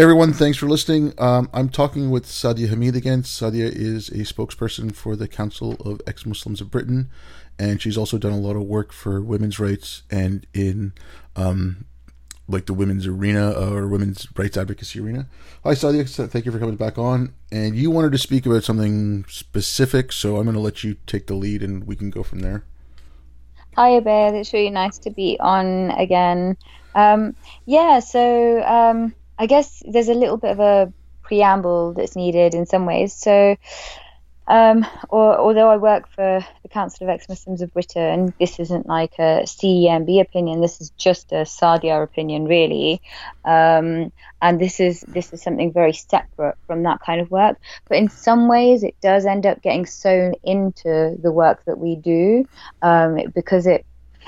Everyone, thanks for listening. Um, I'm talking with Sadia Hameed again. Sadia is a spokesperson for the Council of Ex Muslims of Britain, and she's also done a lot of work for women's rights and in um, like the women's arena or women's rights advocacy arena. Hi, Sadia. Thank you for coming back on. And you wanted to speak about something specific, so I'm going to let you take the lead, and we can go from there. Hi, Abed. It's really nice to be on again. Um, yeah, so. I guess there's a little bit of a preamble that's needed in some ways. So, um, or, although I work for the Council of Ex-Muslims of Britain, this isn't like a CEMB opinion. This is just a Sadia opinion, really. Um, and this is this is something very separate from that kind of work. But in some ways, it does end up getting sewn into the work that we do um, because it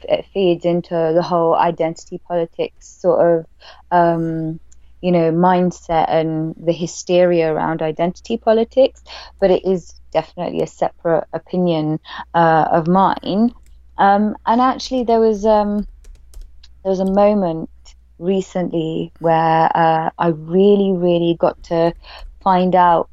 it feeds into the whole identity politics sort of um, you know, mindset and the hysteria around identity politics, but it is definitely a separate opinion uh, of mine. Um, and actually, there was um, there was a moment recently where uh, I really, really got to find out,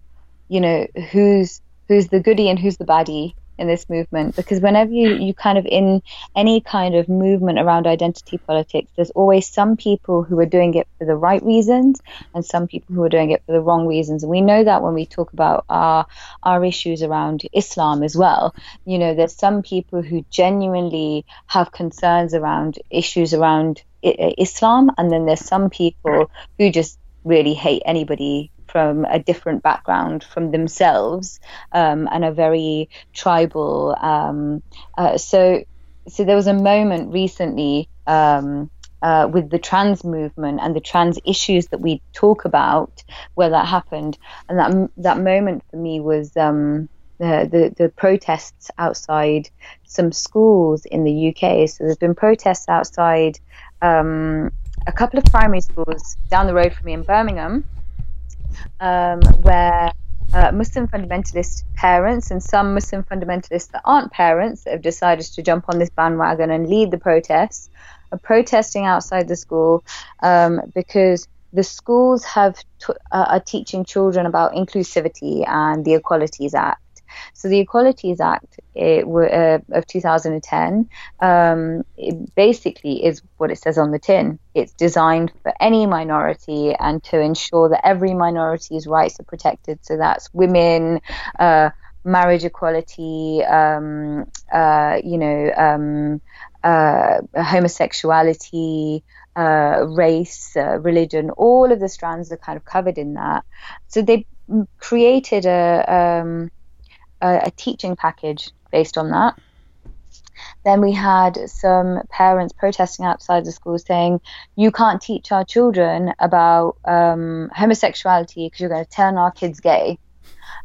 you know, who's who's the goody and who's the baddie in this movement because whenever you, you kind of in any kind of movement around identity politics, there's always some people who are doing it for the right reasons and some people who are doing it for the wrong reasons. And we know that when we talk about our our issues around Islam as well. You know, there's some people who genuinely have concerns around issues around Islam, and then there's some people who just really hate anybody from a different background from themselves um, and are very tribal. Um, uh, so, so there was a moment recently um, uh, with the trans movement and the trans issues that we talk about where that happened, and that that moment for me was. Um, the, the, protests outside some schools in the UK. So there's been protests outside um, a couple of primary schools down the road from me in Birmingham, um, where uh, Muslim fundamentalist parents and some Muslim fundamentalists that aren't parents that have decided to jump on this bandwagon and lead the protests are protesting outside the school um, because the schools have t- uh, are teaching children about inclusivity and the Equalities Act so the Equalities Act it, uh, of 2010 um, basically is what it says on the tin. It's designed for any minority and to ensure that every minority's rights are protected. So that's women. Uh, marriage equality, um, uh, you know, um, uh, homosexuality, uh, race, uh, religion, all of the strands are kind of covered in that. So they created a, um, a, a teaching package based on that. Then we had some parents protesting outside the school saying, You can't teach our children about um, homosexuality because you're going to turn our kids gay.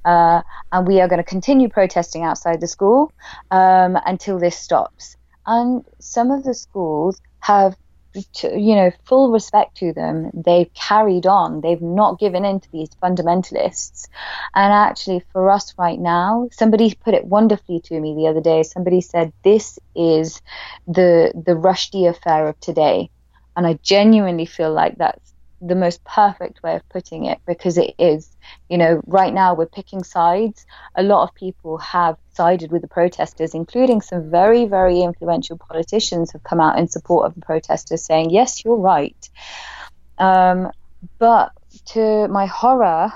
Uh, and we are going to continue protesting outside the school um, until this stops. And some of the schools have to, you know, full respect to them. They've carried on. They've not given in to these fundamentalists. And actually, for us right now, somebody put it wonderfully to me the other day. Somebody said, "This is the the Rushdie affair of today," and I genuinely feel like that's the most perfect way of putting it because it is, you know, right now we're picking sides. A lot of people have sided with the protesters, including some very, very influential politicians have come out in support of the protesters saying, yes, you're right. Um, but to my horror,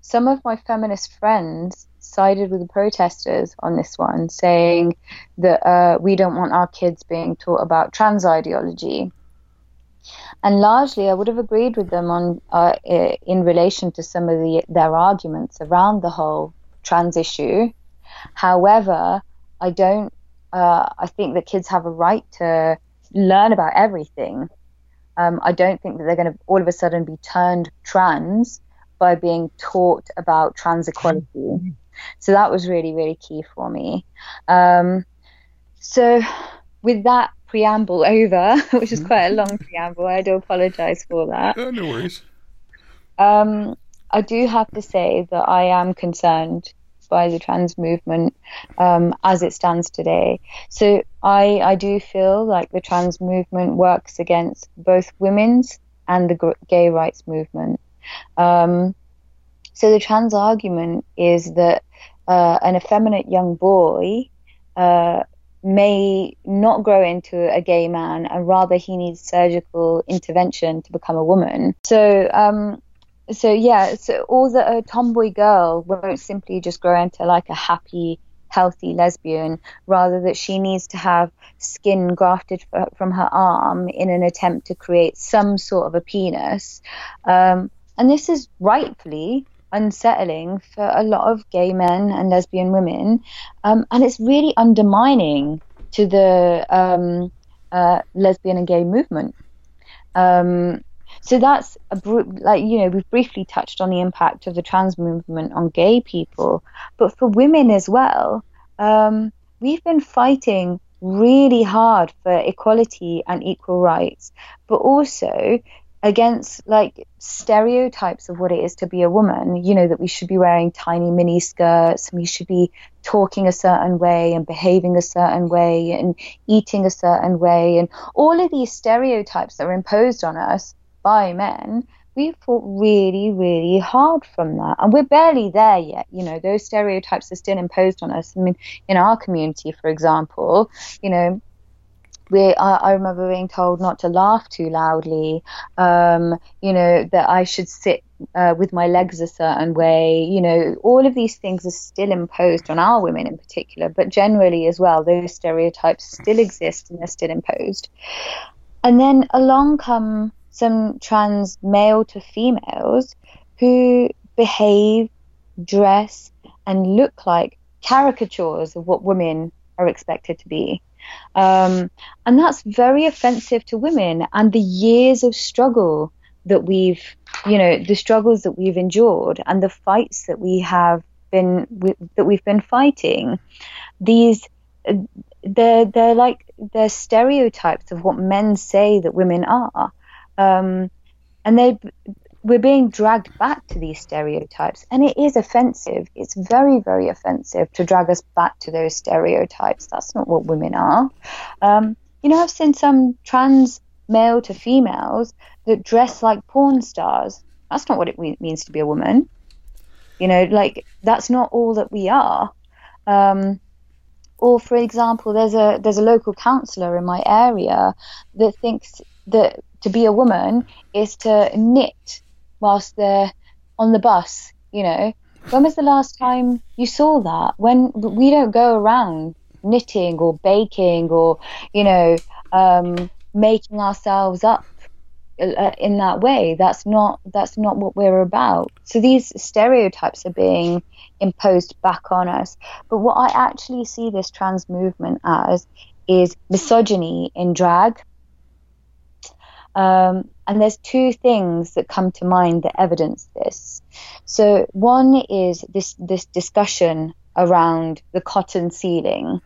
some of my feminist friends sided with the protesters on this one, saying that uh, we don't want our kids being taught about trans ideology. And largely, I would have agreed with them on uh, in relation to some of the, their arguments around the whole trans issue. However, I don't. Uh, I think that kids have a right to learn about everything. Um, I don't think that they're going to all of a sudden be turned trans by being taught about trans equality. So that was really, really key for me. Um, so, with that preamble over, which is quite a long preamble. I do apologise for that. Oh, no worries. Um, I do have to say that I am concerned by the trans movement um, as it stands today. So I, I do feel like the trans movement works against both women's and the gay rights movement. Um, so the trans argument is that uh, an effeminate young boy uh, may not grow into a gay man, and rather he needs surgical intervention to become a woman. So, um, so yeah, so or that a tomboy girl won't simply just grow into like a happy, healthy lesbian, rather that she needs to have skin grafted from her arm in an attempt to create some sort of a penis. Um, and this is rightfully unsettling for a lot of gay men and lesbian women, um, and it's really undermining to the um, uh, lesbian and gay movement. Um, so that's a like you know we've briefly touched on the impact of the trans movement on gay people, but for women as well, um, we've been fighting really hard for equality and equal rights, but also against like stereotypes of what it is to be a woman. You know that we should be wearing tiny mini skirts and we should be talking a certain way and behaving a certain way and eating a certain way and all of these stereotypes that are imposed on us by men we fought really really hard from that. And we're barely there yet. You know those stereotypes are still imposed on us. I mean in our community for example you know we I, I, remember being told not to laugh too loudly um, you know that i should sit uh, with my legs a certain way you know all of these things are still imposed on our women in particular but generally as well those stereotypes still exist and they're still imposed. And then along come some trans male to females who behave dress and look like caricatures of what women are expected to be um, and that's very offensive to women and the years of struggle that we've, you know, the struggles that we've endured and the fights that we have been, we, that we've been fighting. These, they're, they're like, they're stereotypes of what men say that women are. Um, and they we're being dragged back to these stereotypes and it is offensive. It's very very offensive to drag us back to those stereotypes. That's not what women are. Um, you know i've seen some trans male to females that dress like porn stars. That's not what it means to be a woman. You know like that's not all that we are. Um, or for example there's a there's a local councillor in my area that thinks that to be a woman is to knit whilst they're on the bus, you know. When was the last time you saw that? When we don't go around knitting or baking or, you know, um, making ourselves up uh, in that way. That's not that's not what we're about. So these stereotypes are being imposed back on us. But what I actually see this trans movement as is misogyny in drag. Um, and there's two things that come to mind that evidence this. So one is this this discussion around the cotton ceiling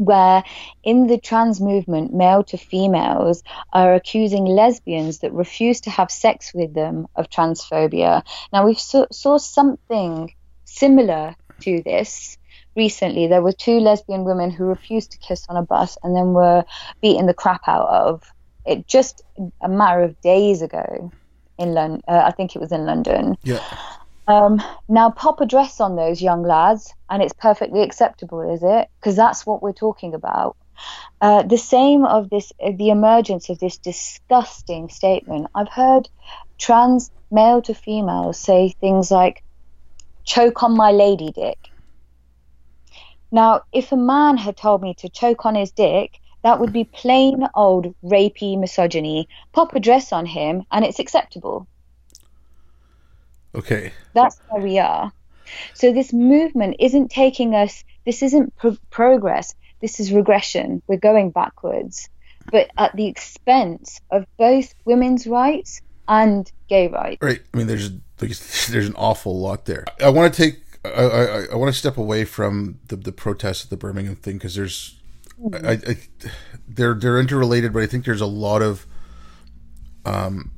where in the trans movement, male to females are accusing lesbians that refuse to have sex with them of transphobia. Now, we saw, saw something similar to this recently. There were two lesbian women who refused to kiss on a bus and then were beaten the crap out of it just a matter of days ago in London. Uh, I think it was in London. Yeah. Um, now pop a dress on those young lads, and it's perfectly acceptable, is it? Because that's what we're talking about. Uh, the same of this, uh, the emergence of this disgusting statement. I've heard trans male to female say things like, "choke on my lady dick." Now, if a man had told me to choke on his dick, that would be plain old rapey misogyny. Pop a dress on him and it's acceptable. Okay. That's where we are. So this movement isn't taking us, this isn't pro- progress, this is regression. We're going backwards, but at the expense of both women's rights and gay rights. Right. I mean, there's there's an awful lot there. I want to take I, I, I want to step away from the the protests at the Birmingham thing because there's I, I, they're they're interrelated, but I think there's a lot of um,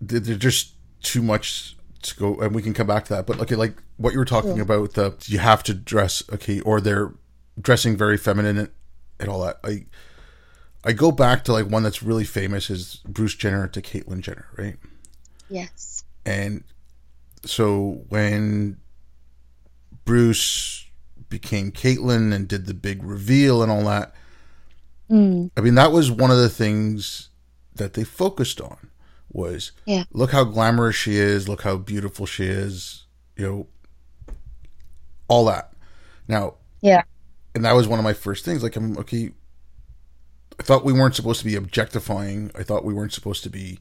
they're just too much to go, and we can come back to that. But okay, like what you were talking yeah. about, the you have to dress okay, or they're dressing very feminine and, and all that. I I go back to like one that's really famous is Bruce Jenner to Caitlyn Jenner, right? Yes. And so when Bruce became Caitlyn and did the big reveal and all that, Mm. I mean that was one of the things that they focused on was Yeah. look how glamorous she is, look how beautiful she is, you know, all that. Now, Yeah. and that was one of my first things. Like, I'm okay. I thought we weren't supposed to be objectifying. I thought we weren't supposed to be,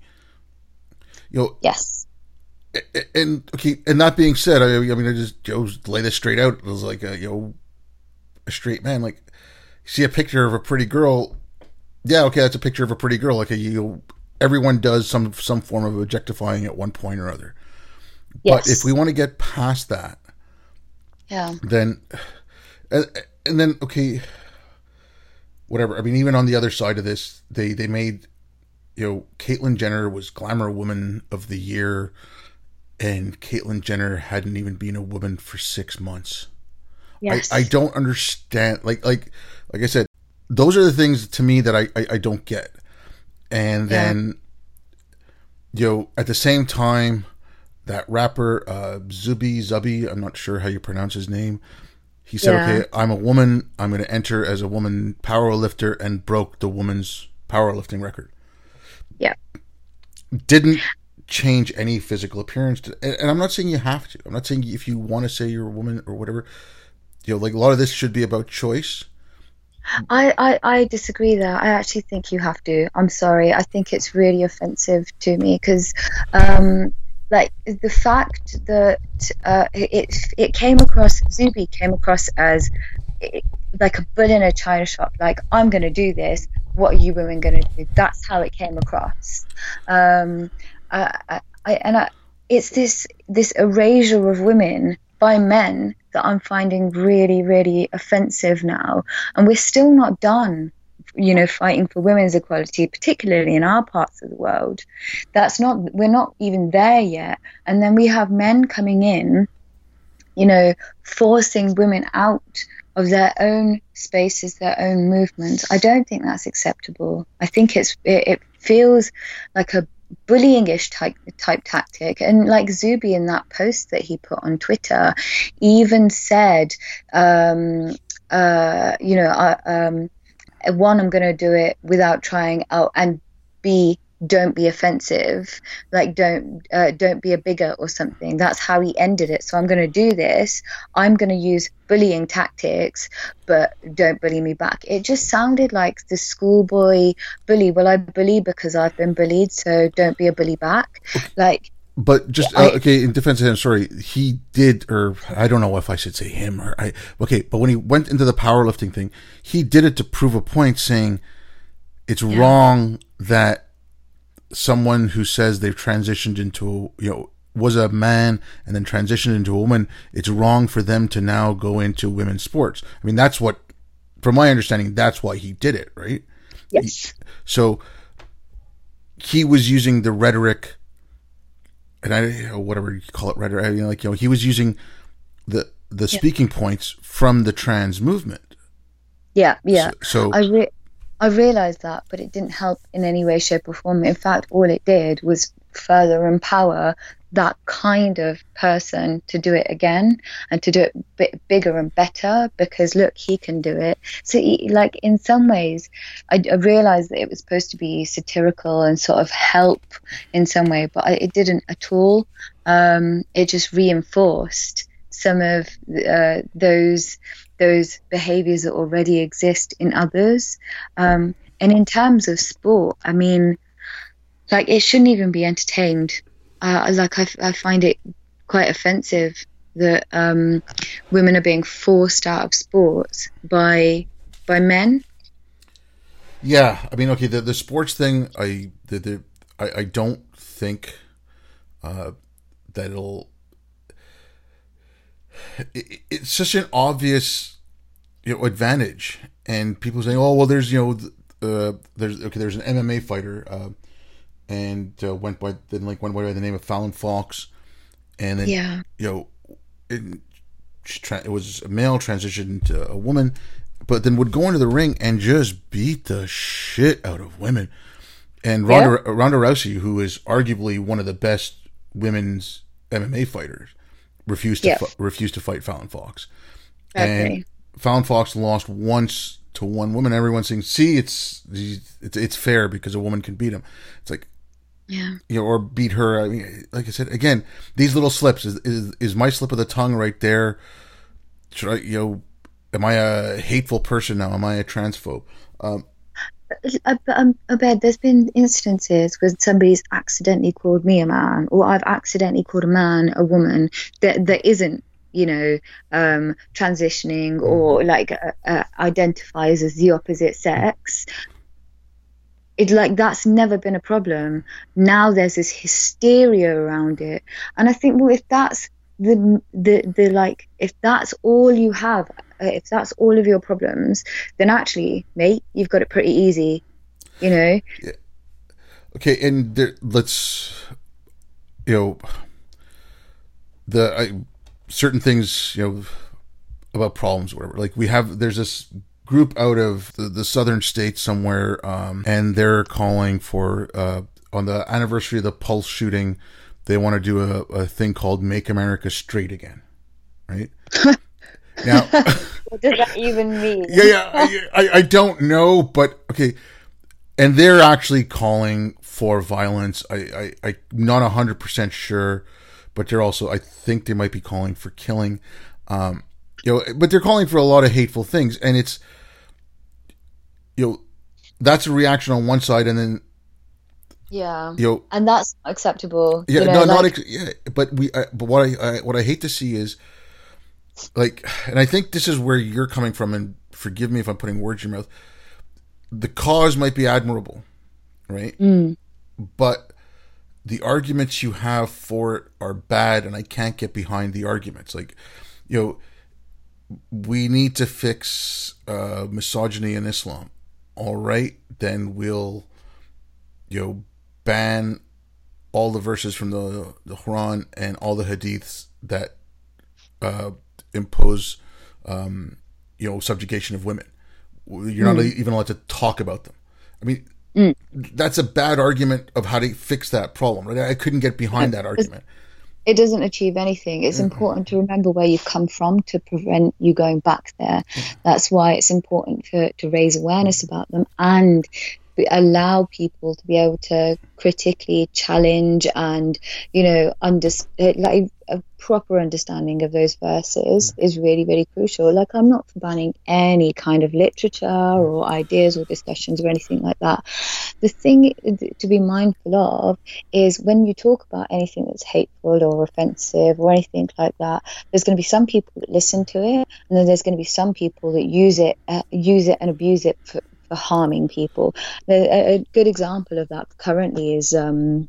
you know, Yes. And okay. And that being said, I, I mean, I just know, lay this straight out. It was like a you know, a straight man. Like, see a picture of a pretty girl. Yeah, okay, that's a picture of a pretty girl. Like, a, you everyone does some some form of objectifying at one point or other. Yes. But if we want to get past that, Yeah. then and, and then okay whatever i mean even on the other side of this they they made you know caitlyn jenner was glamour woman of the year and caitlyn jenner hadn't even been a woman for six months Yes. I, I don't understand like like like i said those are the things to me that i i, I don't get and Yeah. then you know at the same time that rapper uh zuby zuby i'm not sure how you pronounce his name he said Yeah. okay i'm a woman i'm going to enter as a woman power lifter and broke the woman's powerlifting record Yeah. didn't change any physical appearance to, and, i'm not saying you have to i'm not saying if you want to say you're a woman or whatever you know like a lot of this should be about choice I, I, I disagree there. I actually think you have to. I'm sorry. I think it's really offensive to me because, um, like the fact that uh, it it came across Zuby came across as eh, like a bull in a china shop. Like I'm going to do this. What are you women going to do? That's how it came across. Um, I, I, and I, it's this this erasure of women by men that I'm finding really, really offensive now. And we're still not done, you know, fighting for women's equality, particularly in our parts of the world. That's not, we're not even there yet. And then we have men coming in, you know, forcing women out of their own spaces, their own movements. I don't think that's acceptable. I think it's, it, it feels like a bullyingish type type tactic. And like zuby in that post that he put on twitter even said um uh you know uh, um one i'm going to do it without trying out and b don't be offensive like don't uh, don't be a bigger or something. That's how he ended it. So i'm going to do this. I'm going to use bullying tactics but don't bully me back. It just sounded like the schoolboy bully. Well i bully because i've been bullied so don't be a bully back. Like but just I- uh, okay in defense of him sorry he did or i don't know if i should say him or i okay but when he went into the powerlifting thing he did it to prove a point saying it's wrong that someone who says they've transitioned into you know was a man and then transitioned into a woman it's wrong for them to now go into women's sports i mean that's what from my understanding that's why he did it right yes so he was using the rhetoric, and I or whatever you call it rhetoric. I mean, like you know, he was using the the speaking points from the trans movement. yeah yeah So, so I re- I realized that, but it didn't help in any way, shape, or form. In fact, all it did was further empower that kind of person to do it again and to do it bit bigger and better because look, he can do it. So, he, like in some ways, I, I realized that it was supposed to be satirical and sort of help in some way, but I, it didn't at all. Um, it just reinforced some of uh, those those behaviors that already exist in others. Um, and in terms of sport, I mean, like it shouldn't even be entertained. Uh, like I, I find it quite offensive that um, women are being forced out of sports by by men. yeah, I mean, okay, the the sports thing, I the, the I, I don't think uh, that it'll. It, it's such an obvious, you know, advantage, and people saying, "Oh, well, there's you know, uh, there's okay, there's an MMA fighter, uh, and uh, went by then like went by the name of Fallon Fox, and then Yeah, you know, it, tra- it was a male transitioned to a woman, but then would go into the ring and just beat the shit out of women. And Ronda, yeah. Ronda Rousey, who is arguably one of the best women's MMA fighters, refused to fu- refused to fight Fallon Fox. Okay. And Fallon Fox lost once to one woman. Everyone's saying, "See, it's it's it's fair because a woman can beat him." It's like, yeah, you know, or beat her. I mean, like I said, again, these little slips is is, is my slip of the tongue right there. Should I, you know, am I a hateful person now? Am I a transphobe? Um, I, I'm, I bet there's been instances where somebody's accidentally called me a man, or I've accidentally called a man a woman that that isn't you know, um, transitioning or mm-hmm. like uh, uh, identifies as the opposite sex. It like that's never been a problem. Now there's this hysteria around it, and I think well, if that's the the the like if that's all you have, uh, if that's all of your problems, then actually, mate, you've got it pretty easy. You know. Yeah. Okay, and there, let's you know the I certain things, you know, about problems, whatever. Like we have, there's this group out of the, the southern states somewhere, um, and they're calling for uh, on the anniversary of the Pulse shooting. They want to do a, a thing called "Make America Straight Again," right? now, what does that even mean? yeah, yeah, I, I, don't know, but okay, and they're actually calling for violence. I, I, I'm not hundred percent sure but they're also I think they might be calling for killing. Um, you know, but they're calling for a lot of hateful things, and it's you know that's a reaction on one side, and then yeah, you know, and that's acceptable. Yeah, you know, no, like, not ex- yeah, but we, I, but what I, I what I hate to see is like, and I think this is where you're coming from, and forgive me if I'm putting words in your mouth. The cause might be admirable, right? Mm. But the arguments you have for it are bad and I can't get behind the arguments. Like, you know, we need to fix uh, misogyny in Islam. All right, then we'll, you know, ban all the verses from the, the Quran and all the hadiths that uh, impose, um, you know, subjugation of women. You're mm. not even allowed to talk about them. I mean, Mm. That's a bad argument of how to fix that problem. Right? I couldn't get behind that argument. It doesn't achieve anything. It's mm-hmm. important to remember where you've come from to prevent you going back there. Mm-hmm. That's why it's important to, to raise awareness about them and allow people to be able to critically challenge and you know understand like proper understanding of those verses mm. is really really crucial like i'm not banning any kind of literature or ideas or discussions or anything like that the thing to be mindful of is when you talk about anything that's hateful or offensive or anything like that there's going to be some people that listen to it and then there's going to be some people that use it uh, use it and abuse it for, for harming people. A, a, good example of that currently is um,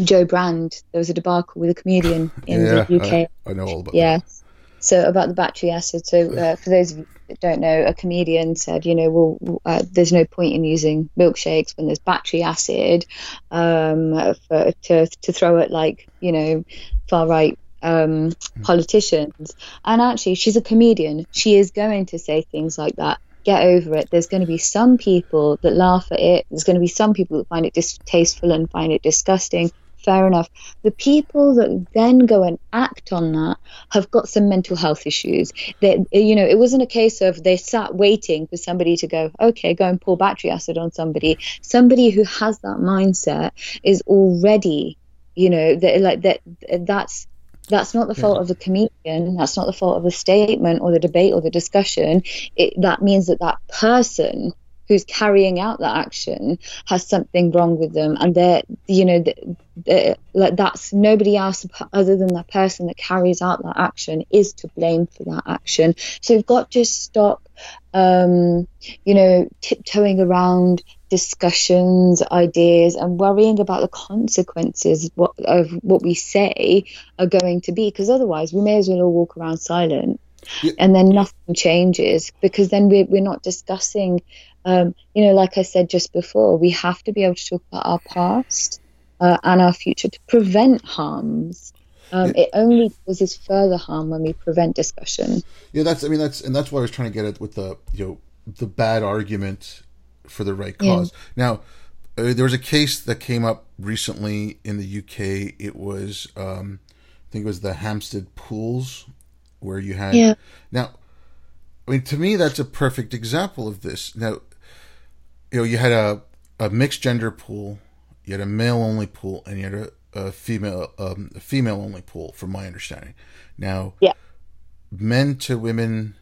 Jo Brand. There was a debacle with a comedian in yeah, the UK. I, I know all about yeah. That. So about the battery acid. So uh, for those of you that don't know, a comedian said, you know, well, uh, there's no point in using milkshakes when there's battery acid um, for, to to throw at like you know far right um, hmm. politicians. And actually, she's a comedian. She is going to say things like that get over it. There's going to be some people that laugh at it. There's going to be some people that find it distasteful and find it disgusting. Fair enough. The people that then go and act on that have got some mental health issues. That you know, it wasn't a case of they sat waiting for somebody to go, okay, go and pour battery acid on somebody. Somebody who has that mindset is already, you know, that like that. That's that's not the fault yeah. of the comedian. That's not the fault of the statement or the debate or the discussion. It, that means that that person who's carrying out that action has something wrong with them, and they're, you know, they're, like that's nobody else other than that person that carries out that action is to blame for that action. So we've got to stop, um, you know, tiptoeing around discussions, ideas, and worrying about the consequences what, of what we say are going to be. Because otherwise, we may as well all walk around silent, yeah. and then nothing changes. Because then we're, we're not discussing. Um, you know, like I said just before, we have to be able to talk about our past uh, and our future to prevent harms. Um, it only causes further harm when we prevent discussion. Yeah, that's. I mean, that's and that's what I was trying to get at with the you know the bad argument for the right cause. Yeah. Now, uh, there was a case that came up recently in the UK. It was, um, I think it was the Hampstead pools, where you had. Yeah. Now, I mean, to me, that's a perfect example of this. Now, you know, you had a a mixed gender pool, you had a male only pool, and you had a, a female um, a female only pool, from my understanding. Now, yeah. men to women.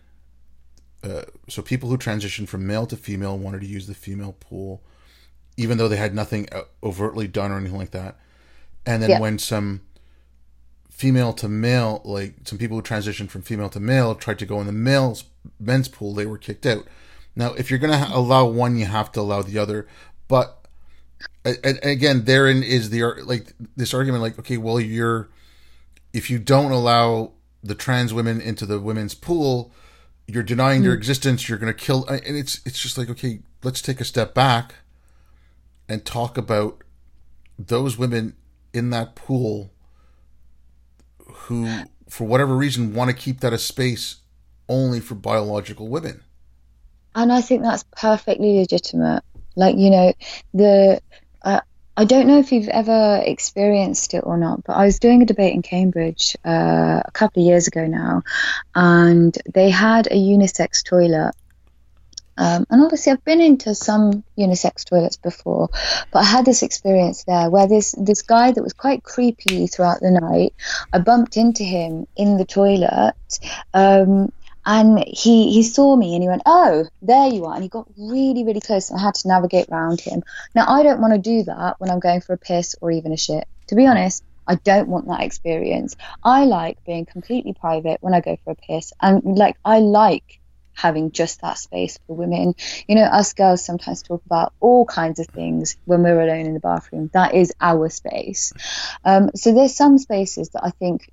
Uh, so people who transitioned from male to female wanted to use the female pool, even though they had nothing uh, overtly done or anything like that. And then yeah. when some female to male, like some people who transitioned from female to male tried to go in the male's men's pool, they were kicked out. Now, if you're going to allow one, you have to allow the other. But and again, therein is the like this argument, like okay, well, you're if you don't allow the trans women into the women's pool, you're denying mm. their existence. You're going to kill, and it's it's just like okay, let's take a step back and talk about those women in that pool who, for whatever reason, want to keep that a space only for biological women. And I think that's perfectly legitimate. Like, you know, the. Uh, I don't know if you've ever experienced it or not, but I was doing a debate in Cambridge uh, a couple of years ago now, and they had a unisex toilet um, and obviously, I've been into some unisex toilets before, but I had this experience there where this this guy that was quite creepy throughout the night. I bumped into him in the toilet, um, and he he saw me and he went, "Oh, there you are!" And he got really really close, and I had to navigate around him. Now, I don't want to do that when I'm going for a piss or even a shit. To be honest, I don't want that experience. I like being completely private when I go for a piss, and like I like having just that space for women. You know, us girls sometimes talk about all kinds of things when we're alone in the bathroom. That is our space. Um, so there's some spaces that I think,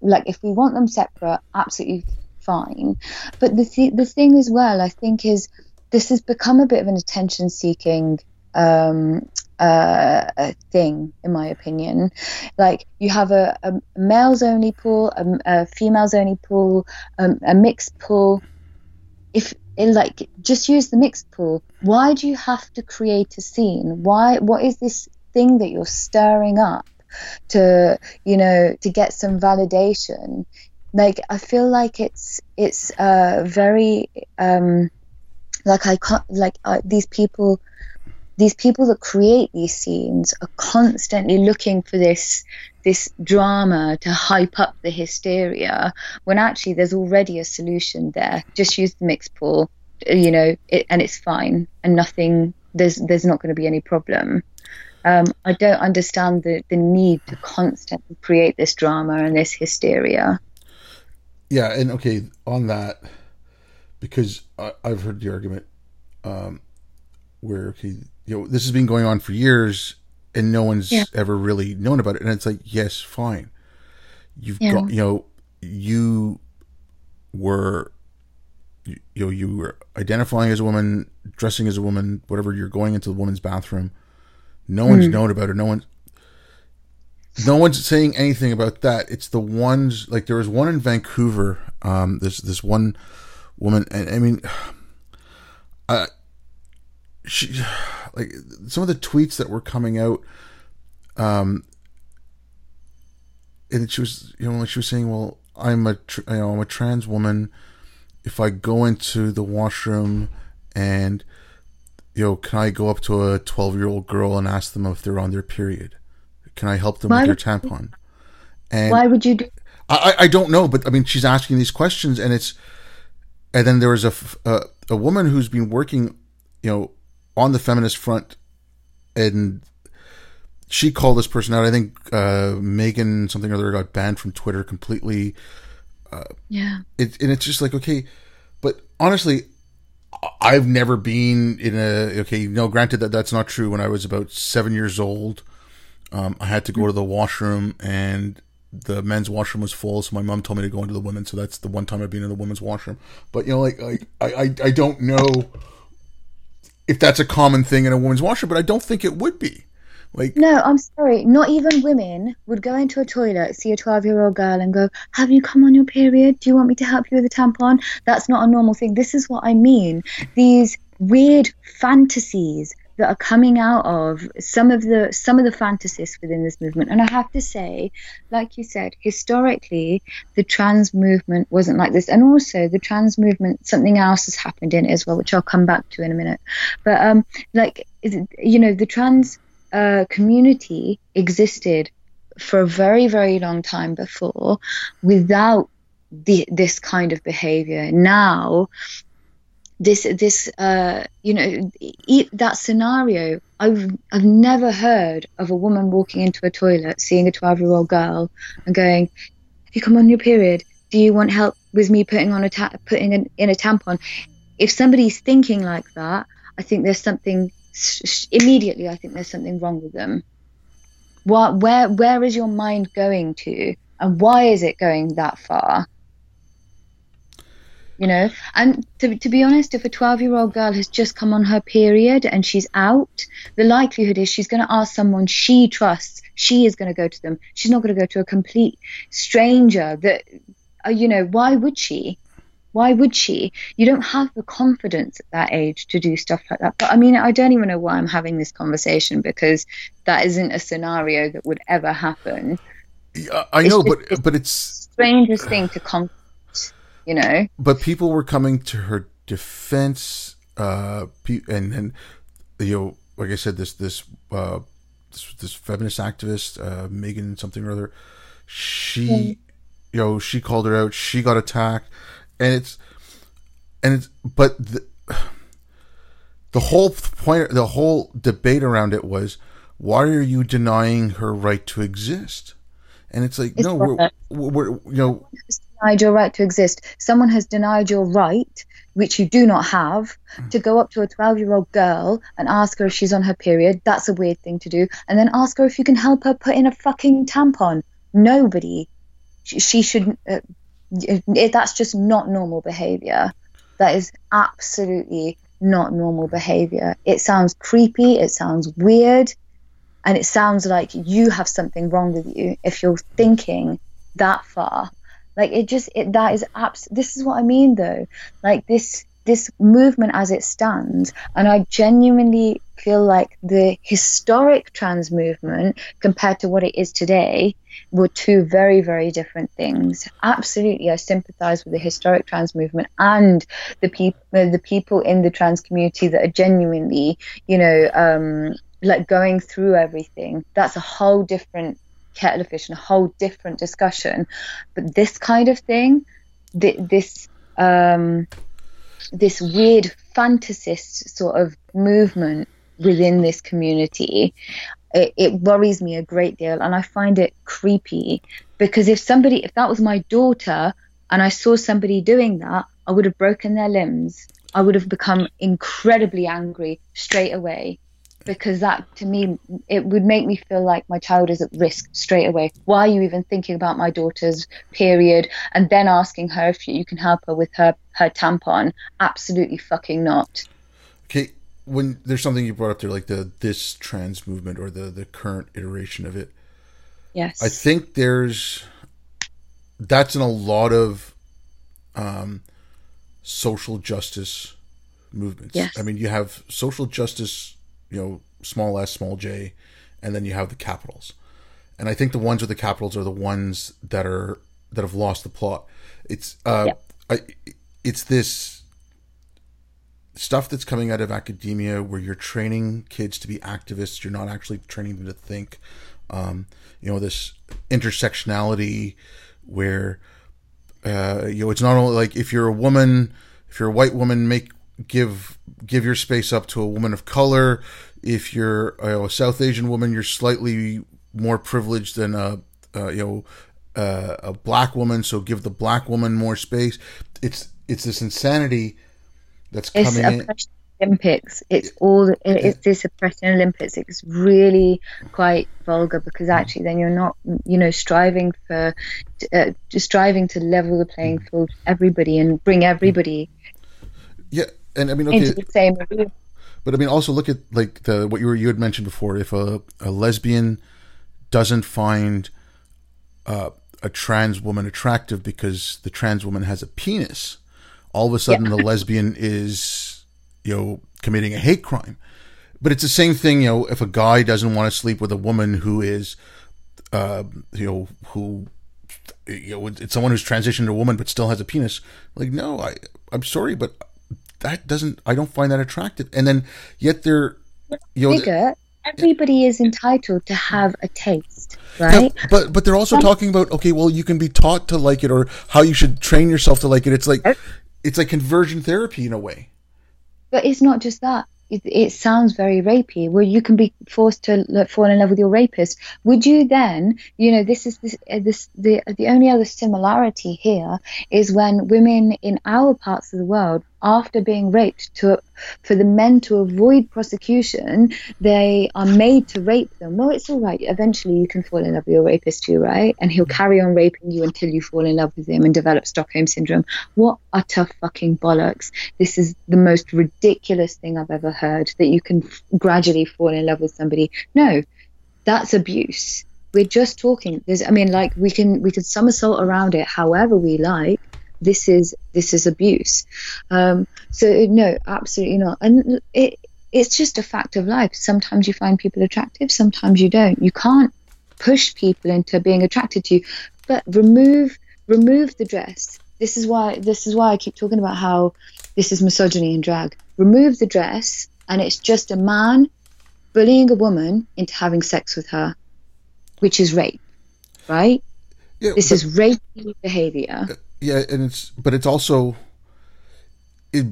like, if we want them separate, absolutely fine. But the th- the thing as well, I think, is this has become a bit of an attention seeking um, uh, thing, in my opinion. Like you have a, a males only pool, a, a females only pool, um, a mixed pool, if like just use the mixed pool why do you have to create a scene why what is this thing that you're stirring up to you know to get some validation like i feel like it's it's uh very um like i can't like uh, these people these people that create these scenes are constantly looking for this this drama to hype up the hysteria when actually there's already a solution there just use the mixed pool you know it, and it's fine and nothing there's there's not going to be any problem um, I don't understand the, the need to constantly create this drama and this hysteria. Yeah, and okay, on that, because I, have heard the argument um, where okay, you know, this has been going on for years and no one's yeah. ever really known about it. And it's like, yes, fine. You've yeah. got, you know, you were, you, you know, you were identifying as a woman, dressing as a woman, whatever. You're going into the woman's bathroom. No mm. one's known about it. No one's, no one's saying anything about that. It's the ones like there was one in Vancouver. Um, this this one woman, and I mean, uh, she like some of the tweets that were coming out um and she was you know like she was saying well i'm a you know i'm a trans woman if i go into the washroom and you know can i go up to a 12 year old girl and ask them if they're on their period can i help them why with their tampon and why would you do I, I don't know but i mean she's asking these questions and it's and then there was a, a, a woman who's been working you know on the feminist front, and she called this person out. I think uh, Megan something or other got banned from Twitter completely. Uh, yeah, it, and it's just like okay, but honestly, I've never been in a okay. No, granted that that's not true. When I was about seven years old, um, I had to go to the washroom and the men's washroom was full, so my mom told me to go into the women's. So that's the one time I've been in the women's washroom. But you know, like, like I, I, I don't know if that's a common thing in a woman's washroom, but I don't think it would be. Like No, I'm sorry. Not even women would go into a toilet, see a 12 year old girl, and go, Have you come on your period? Do you want me to help you with a tampon? That's not a normal thing. This is what I mean. These weird fantasies that are coming out of some of the some of the fantasists within this movement. And i have to say like you said historically the trans movement wasn't like this. And also the trans movement something else has happened in it as well which i'll come back to in a minute. But um like you know the trans uh, community existed for a very very long time before without the, this kind of behavior. Now this this uh, you know that scenario I've I've never heard of a woman walking into a toilet seeing a 12 year old girl and going have you come on your period? Do you want help with me putting on a ta- putting in, in a tampon? If somebody's thinking like that I think there's something immediately I think there's something wrong with them. What where where is your mind going to? And why is it going that far you know. And to, to be honest if a 12 year old girl has just come on her period and she's out the likelihood is she's going to ask someone she trusts she is going to go to them. She's not going to go to a complete stranger that uh, you know why would she? Why would she? You don't have the confidence at that age to do stuff like that. But i mean i don't even know why i'm having this conversation because that isn't a scenario that would ever happen. I know but but it's strangest thing to come you know. But people were coming to her defense, uh, and and you know, like I said, this this uh, this, this feminist activist, uh, Megan something or other, she, mm. you know, she called her out. She got attacked, and it's and it's but the the whole point, the whole debate around it was, why are you denying her right to exist? And it's like, it's no, we're, we're, you know, denied your right to exist. Someone has denied your right, which you do not have, mm. to go up to a 12 year old girl and ask her if she's on her period. That's a weird thing to do. And then ask her if you can help her put in a fucking tampon. Nobody. She, she should. Uh, it, that's just not normal behavior. That is absolutely not normal behavior. It sounds creepy. It sounds weird. And it sounds like you have something wrong with you if you're thinking that far like it just it that is abs- this is what I mean though. Like this this movement as it stands and I genuinely feel like the historic trans movement compared to what it is today were two very very different things absolutely i sympathize with the historic trans movement and the people the people in the trans community that are genuinely you know um like going through everything that's a whole different kettle of fish and a whole different discussion. But this kind of thing, this um, this weird fantasist sort of movement within this community, it, it worries me a great deal, and I find it creepy because if somebody, if that was my daughter, and I saw somebody doing that, I would have broken their limbs. I would have become incredibly angry straight away because that to me it would make me feel like my child is at risk straight away. Why are you even thinking about my daughter's period? And then asking her if you can help her with her her tampon. Absolutely fucking not. Okay when there's something you brought up there like the this trans movement or the the current iteration of it yes. I think there's that's in a lot of um social justice movements. Yes. i mean you have social justice you know, small s, small j, and then you have the capitals. And I think the ones with the capitals are the ones that are that have lost the plot. It's uh. I, it's this stuff that's coming out of academia where you're training kids to be activists. You're not actually training them to think. Um, you know, this intersectionality where uh, you know it's not only like if you're a woman, if you're a white woman, make give give your space up to a woman of color. If you're a South Asian woman, you're slightly more privileged than a, a you know a, a black woman, so give the black woman more space. It's it's this insanity that's coming in. Olympics. It's all it's this oppression Olympics. It's really quite vulgar because actually then you're not you know striving for uh, striving to level the playing field for everybody and bring everybody yeah and I mean, okay, into the same but I mean, also look at like the what you were you had mentioned before. If a, a lesbian doesn't find uh, a trans woman attractive because the trans woman has a penis, all of a sudden yeah. the lesbian is you know committing a hate crime. But it's the same thing, you know, if a guy doesn't want to sleep with a woman who is, uh, you know, who you know, it's someone who's transitioned to a woman but still has a penis. Like, no, I, I'm sorry, but that doesn't, I don't find that attractive. And then yet they're, you know, Bigger, everybody is entitled to have a taste, right? Yeah, but but they're also talking about okay, well, you can be taught to like it or how you should train yourself to like it. It's like it's like conversion therapy in a way. But it's not just that it, it, sounds very rapey where you can be forced to like, fall in love with your rapist would you then you know this is this, uh, this the the only other similarity here is when women in our parts of the world after being raped to for the men to avoid prosecution they are made to rape them. Well it's all right. Eventually you can fall in love with your rapist too right? And he'll carry on raping you until you fall in love with him and develop stockholm syndrome. What utter fucking bollocks. This is the most ridiculous thing i've ever heard that you can f- gradually fall in love with somebody. No that's abuse. We're just talking. There's i mean like we can we can somersault around it however we like this is this is abuse. Um, so no, absolutely not. And it it's just a fact of life. Sometimes you find people attractive, sometimes you don't. You can't push people into being attracted to you, but remove remove the dress. This is why this is why I keep talking about how this is misogyny and drag. Remove the dress, and it's just a man bullying a woman into having sex with her, which is rape, right? Yeah, this is rapey behavior. Yeah, and it's but it's also it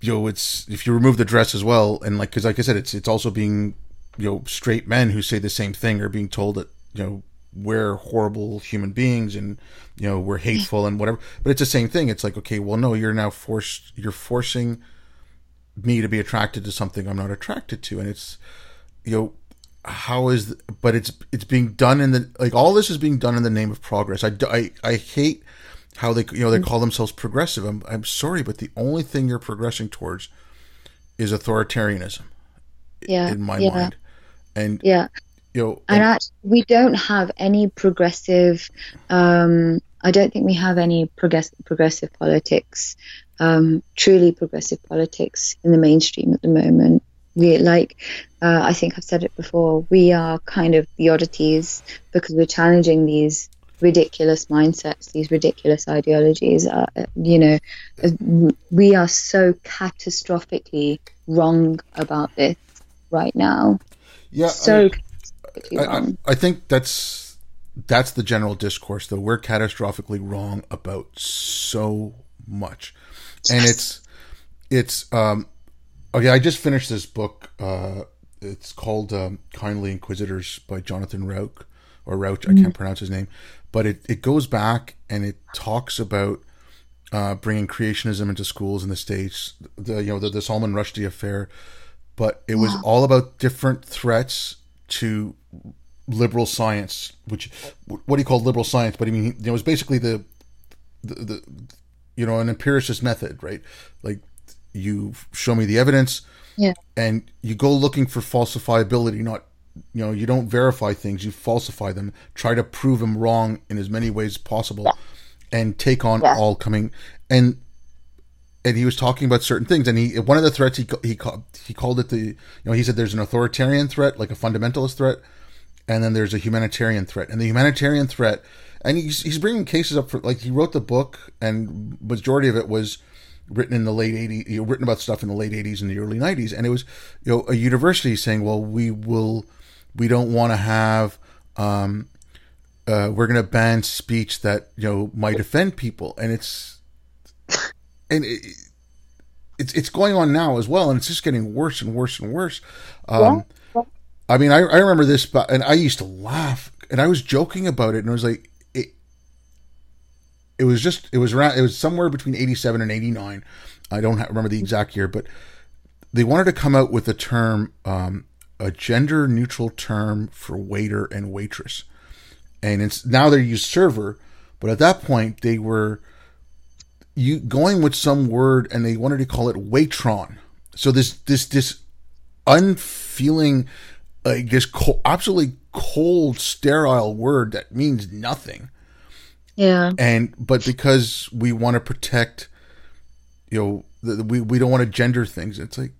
you know it's if you remove the dress as well and like because like I said it's it's also being you know straight men who say the same thing are being told that you know we're horrible human beings and you know we're hateful and whatever. But it's the same thing. It's like okay well no you're now forced you're forcing me to be attracted to something i'm not attracted to. And it's you know how is but it's it's being done in the like all this is being done in the name of progress. I i, I hate how they you know they call themselves progressive. I'm I'm sorry, but the only thing you're progressing towards is authoritarianism. Yeah, in my yeah. mind, and yeah, you know, and, and actually, we don't have any progressive. Um, I don't think we have any progressive progressive politics, um, truly progressive politics in the mainstream at the moment. We like, uh, I think I've said it before. We are kind of the oddities because we're challenging these ridiculous mindsets, these ridiculous ideologies. Uh, you know, we are so catastrophically wrong about this right now. Yeah, so I, I, I, think that's that's the general discourse. Though we're catastrophically wrong about so much, and it's it's um okay. I just finished this book. Uh, it's called um, "Kindly Inquisitors" by Jonathan Rauch or Rauch. Mm-hmm. I can't pronounce his name, but it, it goes back and it talks about uh, bringing creationism into schools in the states. The you know the, the Salman Rushdie affair, but it was wow. all about different threats to liberal science, which what do you call liberal science? But I mean, you know, it was basically the, the, the you know an empiricist method, right? Like you show me the evidence, yeah, and you go looking for falsifiability, not you know you don't verify things you falsify them try to prove them wrong in as many ways as possible yeah. and take on yeah. all coming and and he was talking about certain things and he one of the threats he he called he called it the you know he said there's an authoritarian threat like a fundamentalist threat and then there's a humanitarian threat and the humanitarian threat and he's he's bringing cases up for like he wrote the book and majority of it was written in the late 80s you know, written about stuff in the late 80s and the early 90s and it was you know a university saying well we will we don't want to have um, uh, we're going to ban speech that you know might offend people and it's and it, it's it's going on now as well and it's just getting worse and worse and worse um, yeah. i mean I, I remember this but and i used to laugh and i was joking about it and it was like it it was just it was around it was somewhere between 87 and 89 i don't remember the exact year but they wanted to come out with the term um, a gender neutral term for waiter and waitress. And it's now they use server, but at that point they were you going with some word and they wanted to call it waitron. So this this this unfeeling, like this co- absolutely cold, sterile word that means nothing. Yeah. And but because we want to protect, you know, the, we we don't want to gender things. It's like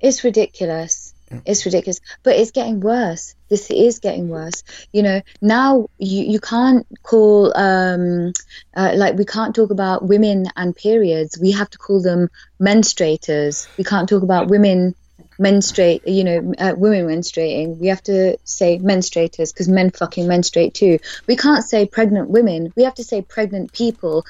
It's ridiculous. It's ridiculous, but it's getting worse. This is getting worse. You know, now you, you can't call um, uh, like we can't talk about women and periods. We have to call them menstruators. We can't talk about women menstruate. You know, uh, women menstruating. We have to say menstruators because men fucking menstruate too. We can't say pregnant women. We have to say pregnant people.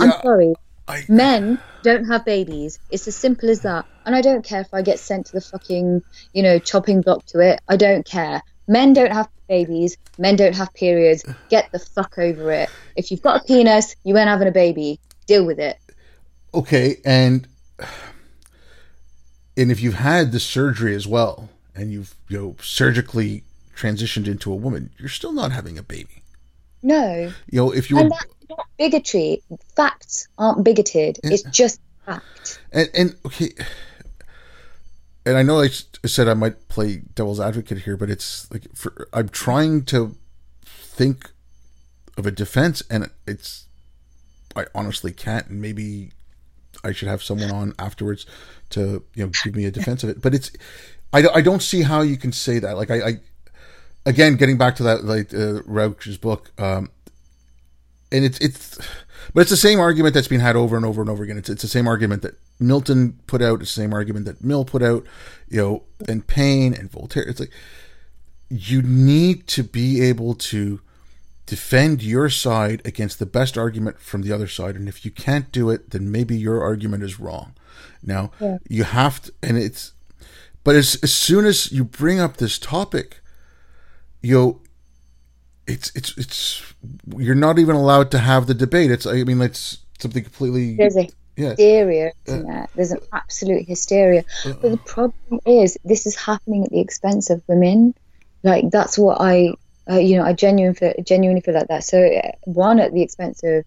I'm sorry. I, Men don't have babies. It's as simple as that. And I don't care if I get sent to the fucking, you know, chopping block to it. I don't care. Men don't have babies. Men don't have periods. Get the fuck over it. If you've got a penis, you ain't having a baby. Deal with it. okay, and and if you've had the surgery as well, and you've you know surgically transitioned into a woman, you're still not having a baby. No. You know, if you were And that's not bigotry. Facts aren't bigoted. It's just fact. And, and okay, and I know I said I might play devil's advocate here, but it's like for, I'm trying to think of a defense, and it's I honestly can't, and maybe I should have someone on afterwards to you know give me a defense of it. But it's I, don't- I don't see how you can say that. Like I, I again getting back to that like uh, Rauch's book, um, and it's it's but it's the same argument that's been had over and over and over again. It's it's the same argument that Milton put out, it's the same argument that Mill put out, you know, and Paine and Voltaire. It's like you need to be able to defend your side against the best argument from the other side, and if you can't do it, then maybe your argument is wrong. Now Yeah. you have to, and it's, but as as soon as you bring up this topic, you know, it's it's it's you're not even allowed to have the debate. It's I mean it's something completely There's a yeah hysteria, isn't there? There's an absolute hysteria. But the problem is, this is happening at the expense of women. Like that's what I, uh, you know, I genuinely feel, genuinely feel like that. So uh, one at the expense of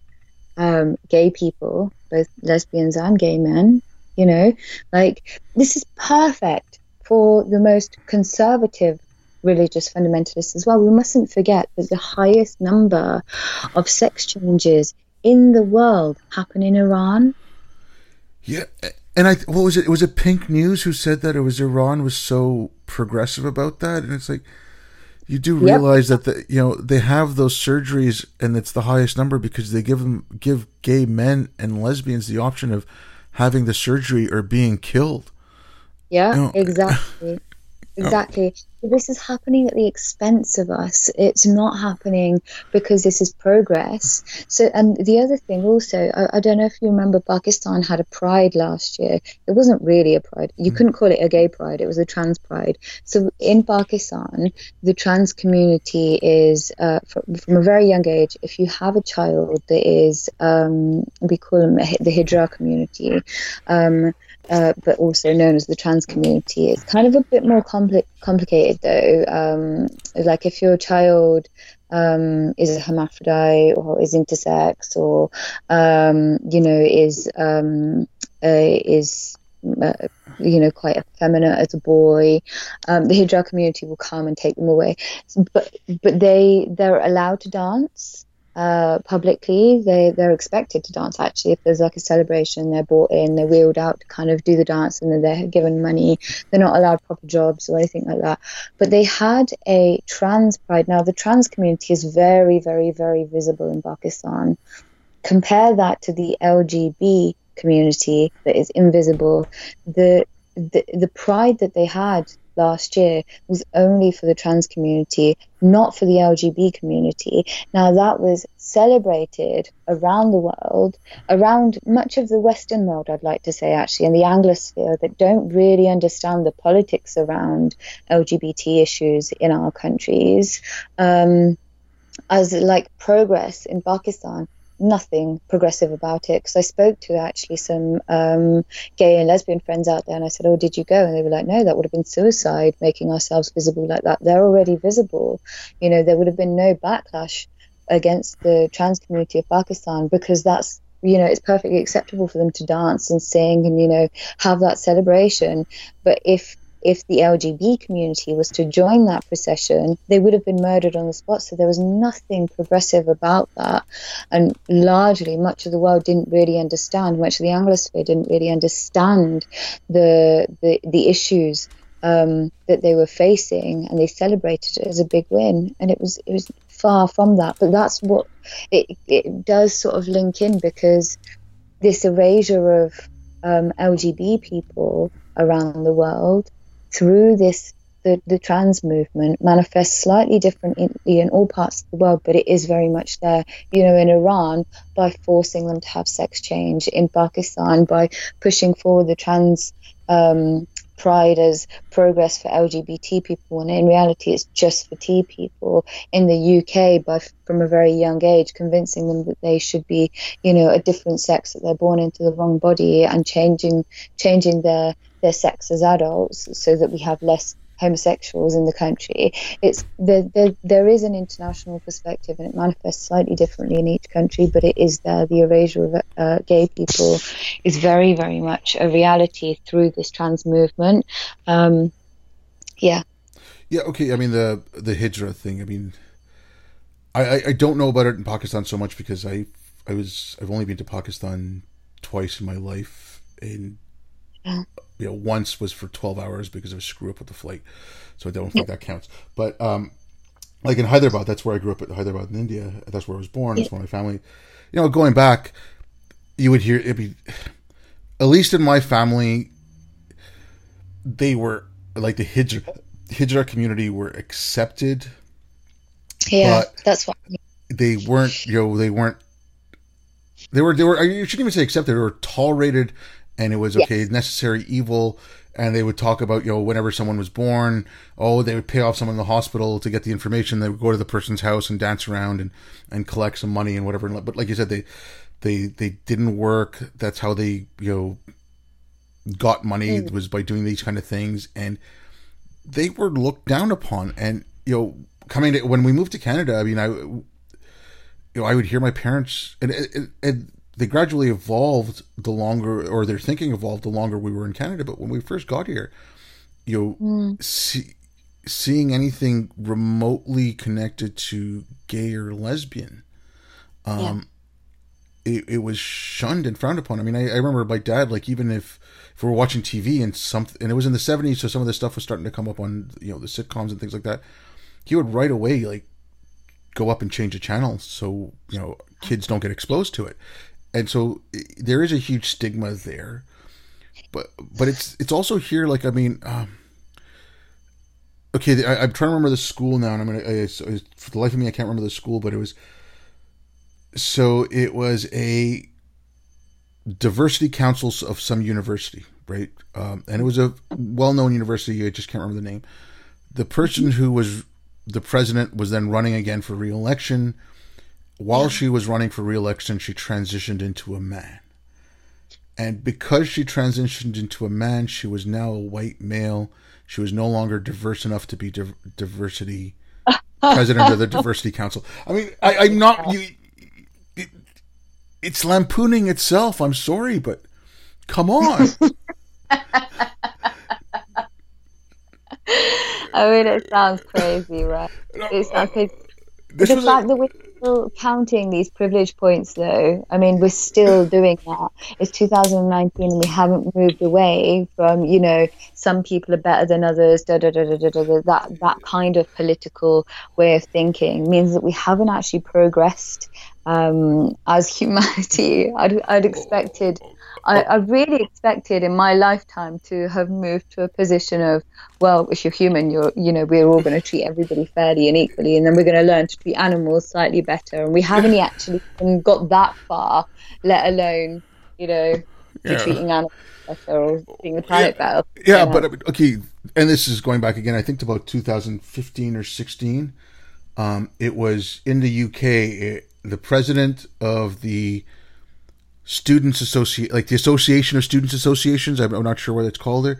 um, gay people, both lesbians and gay men. You know, like this is perfect for the most conservative religious fundamentalists as well. We mustn't forget that the highest number of sex changes in the world happen in Iran. yeah. And I what was it? Was it Pink News who said that it was Iran was so progressive about that? And it's like you do realize that the you know they have those surgeries and it's the highest number because they give them give gay men and lesbians the option of having the surgery or being killed. Yeah, No. exactly. Exactly. But This is happening at the expense of us. It's not happening because this is progress. So, and the other thing also, I, I don't know if you remember, Pakistan had a pride last year. It wasn't really a pride. You couldn't call it a gay pride. It was a trans pride. So, in Pakistan, the trans community is, uh, from, from a very young age, if you have a child that is, um, we call them the Hijra community, um, uh, but also known as the trans community. It's kind of a bit more compli- complicated though. Um, like if your child um, is a hermaphrodite or is intersex or um, you know is um, is uh, you know quite effeminate as a boy, um, the Hijra community will come and take them away. But but they they're allowed to dance uh, publicly. They they're expected to dance. Actually, if there's like a celebration, they're brought in, they're wheeled out to kind of do the dance, and then they're given money. They're not allowed proper jobs or anything like that. But they had a trans pride. Now the trans community is very, very, very visible in Pakistan. Compare that to the LGB community that is invisible. The the, the pride that they had last year was only for the trans community, not for the LGB community. Now, that was celebrated around the world, around much of the Western world, I'd like to say, actually, and the Anglosphere that don't really understand the politics around LGBT issues in our countries. Um, as like progress in Pakistan, nothing progressive about it. Because I spoke to actually some um, gay and lesbian friends out there, and I said, "Oh, did you go?" And they were like, "No, that would have been suicide, making ourselves visible like that. They're already visible. You know, there would have been no backlash against the trans community of Pakistan because that's you know it's perfectly acceptable for them to dance and sing and you know have that celebration but if if the LGB community was to join that procession, they would have been murdered on the spot. So there was nothing progressive about that. And largely, much of the world didn't really understand, much of the Anglosphere didn't really understand the, the, the issues um, that they were facing, and they celebrated it as a big win. And it was, it was far from that. But that's what it, it does sort of link in because this erasure of um, LGB people around the world through this the, the trans movement manifests slightly differently in all parts of the world, but it is very much there. You know, in Iran, by forcing them to have sex change, in Pakistan, by pushing forward the trans um, pride as progress for LGBT people, when in reality it's just for T people. In the UK, by from a very young age, convincing them that they should be, you know, a different sex, that they're born into the wrong body, and changing changing their their sex as adults so that we have less homosexuals in the country. It's there, there, there is an international perspective and it manifests slightly differently in each country, but it is there. The erasure of uh, gay people is very, very much a reality through this trans movement. Um, yeah. Yeah. Okay. I mean the the hijra thing. I mean, I, I don't know about it in Pakistan so much because I I was I've only been to Pakistan twice in my life yeah you know, once was for 12 hours because of a screw up with the flight. So I don't think that counts. But, um, like in Hyderabad, that's where I grew up at Hyderabad in India. That's where I was born. That's where my family, you know, going back, you would hear it be, at least in my family, they were like the Hijra, Hijra community were accepted. Yeah, that's what they weren't, you know, they weren't, they were, they were, you shouldn't even say accepted, they were tolerated and it was okay yes. necessary evil and they would talk about you know whenever someone was born oh they would pay off someone in the hospital to get the information they would go to the person's house and dance around and and collect some money and whatever but like you said they they they didn't work that's how they you know got money mm. was by doing these kind of things and they were looked down upon and you know coming to when we moved to canada i mean i you know i would hear my parents and, and, and they gradually evolved the longer, or their thinking evolved the longer we were in Canada. But when we first got here, you know, mm. see, seeing anything remotely connected to gay or lesbian, um, yeah. it, it was shunned and frowned upon. I mean, I, I remember my dad, like, even if, if we were watching TV and something, and it was in the 70s, so some of this stuff was starting to come up on, you know, the sitcoms and things like that, he would right away, like, go up and change the channel so, you know, kids don't get exposed to it and so there is a huge stigma there. But but it's it's also here like i mean um, okay I, am trying to remember the school now and i'm gonna I, I, for the life of me i can't remember the school but it was so it was a diversity council of some university right? Um, and it was a well-known university i just can't remember the name. The person who was the president was then running again for re-election while she was running for re-election, she transitioned into a man. And because she transitioned into a man, she was now a white male. She was no longer diverse enough to be diversity president of the diversity council. I mean, I, am not you. It, it's lampooning itself. I'm sorry, but come on. I mean, it sounds crazy, right? It sounds crazy. This the fact a, that we still counting these privilege points, though. I mean, we're still doing that. It's 2019 and we haven't moved away from, you know, some people are better than others, da, da, da, da, da, da, that, that kind of political way of thinking means that we haven't actually progressed um, as humanity. I'd, I'd expected I, I really expected in my lifetime to have moved to a position of, well, if you're human, you're, you know, we're all going to treat everybody fairly and equally, and then we're going to learn to treat animals slightly better. And we haven't actually got that far, let alone, you know, yeah. treating animals better or treating the planet yeah. better. Yeah, but okay, and this is going back again. I think to about 2015 or 16. Um, it was in the UK. It, the president of the students associate like the association of students associations i'm, not sure what it's called there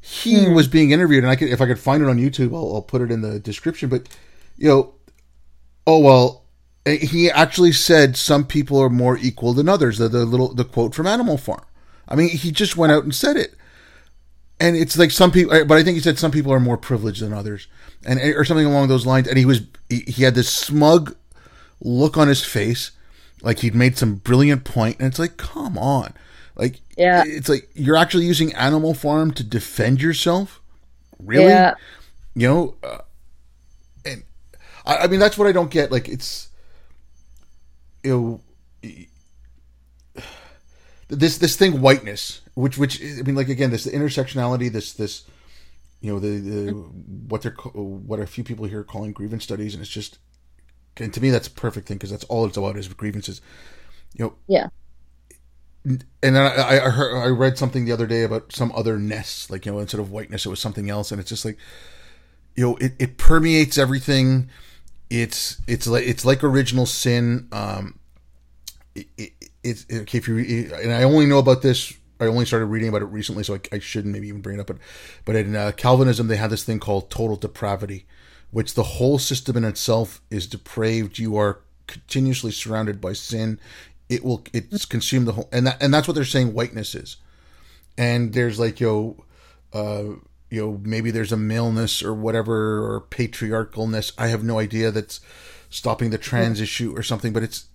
he hmm. was being interviewed and i could if i could find it on youtube I'll, I'll, put it in the description but you know oh well eh, he actually said some people are more equal than others. The, the little the quote from Animal Farm. I mean, he just went out and said it, and it's like some people. Eh, but I think he said some people are more privileged than others, and eh, or something along those lines. And he was he, he had this smug look on his face, like he'd made some brilliant point, and it's like, come on, like Yeah. it's like you're actually using Animal Farm to defend yourself, really? Yeah. you know uh, and I, I mean that's what i don't get like it's you know this this thing whiteness which which i mean like again this the intersectionality this this you know the, the what they're what a few people here are calling grievance studies and it's just and to me that's a perfect thing because that's all it's about is grievances you know Yeah. and then I, I heard I read something the other day about some other ness, like you know, instead of whiteness, it was something else, and it's just like, you know, it, it permeates everything. It's it's like it's like original sin. Um, it, it, it's okay if you and I only know about this. I only started reading about it recently, so I, I shouldn't maybe even bring it up. But but in uh, Calvinism, they had this thing called total depravity, which the whole system in itself is depraved. You are continuously surrounded by sin. It will it's consumed the whole and that and that's what they're saying whiteness is. And there's like yo, uh, you know maybe there's a maleness or whatever or patriarchalness. I have no idea that's stopping the trans issue or something, but it's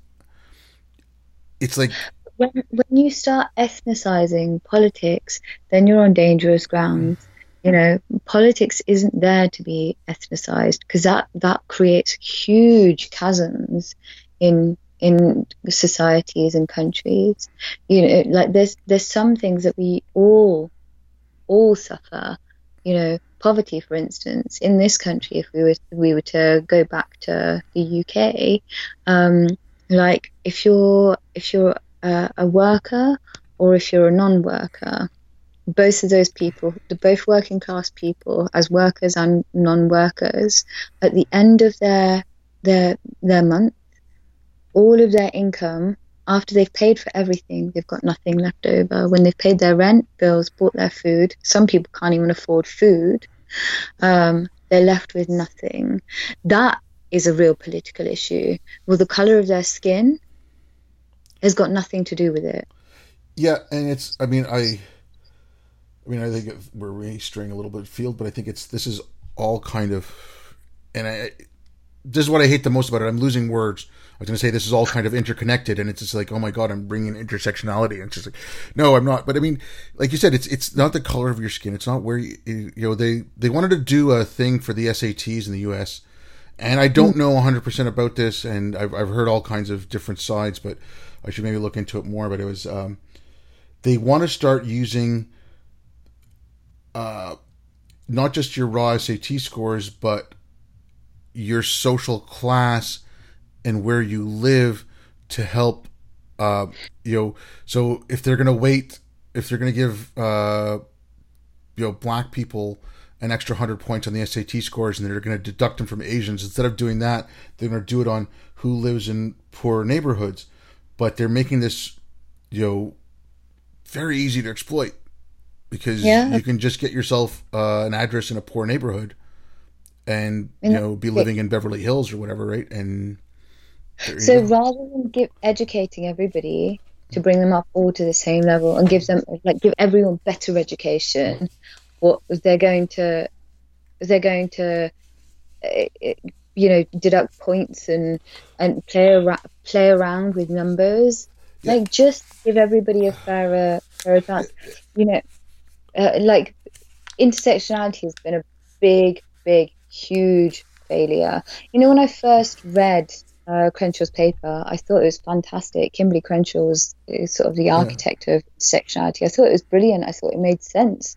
it's like when when you start ethnicizing politics, then you're on dangerous grounds. You know, politics isn't there to be ethnicized because that that creates huge chasms in in societies and countries. You know, like there's there's some things that we all all suffer. You know, poverty, for instance, in this country, if we were we were to go back to the UK, um, like if you're if you're a, a worker or if you're a non-worker, both of those people, the both working class people, as workers and non-workers, at the end of their their their month, all of their income after they've paid for everything, they've got nothing left over. When they've paid their rent, bills, bought their food, some people can't even afford food. Um, they're left with nothing. That is a real political issue. Well, the color of their skin has got nothing to do with it. Yeah, and it's. I mean, I. I mean, I think we're really straying a little bit of field, but I think it's. This is all kind of, and I. This is what I hate the most about it. I'm losing words. I was going to say this is all kind of interconnected, and it's just like, oh my god, I'm bringing intersectionality, and it's just like, no, I'm not. But I mean, like you said, it's it's not the color of your skin. It's not where you, you know they they wanted to do a thing for the SATs in the U.S. And I don't know 100% about this, and I've, I've heard all kinds of different sides, but I should maybe look into it more. But it was, um, they want to start using uh, not just your raw SAT scores, but your social class and where you live to help, uh, you know, so if they're to wait, if they're to give, uh, you know, black people an extra 100 points on the SAT scores and they're going to deduct them from Asians. Instead of doing that, they're going to do it on who lives in poor neighborhoods. But they're making this, you know, very easy to exploit because Yeah. you can just get yourself uh, an address in a poor neighborhood and, you know, be living in Beverly Hills or whatever, right? And So rather than give educating everybody to bring them up all to the same level and give them like give everyone better education, what they're going to they're going to uh, you know deduct points and and play around play around with numbers. Yeah. Like just give everybody a fairer fairer chance. You know, uh, like intersectionality has been a big, big, huge failure. You know, when I first read uh, Crenshaw's paper, I thought it was fantastic. Kimberly Crenshaw was sort of the architect of intersectionality. I thought it was brilliant. I thought it made sense.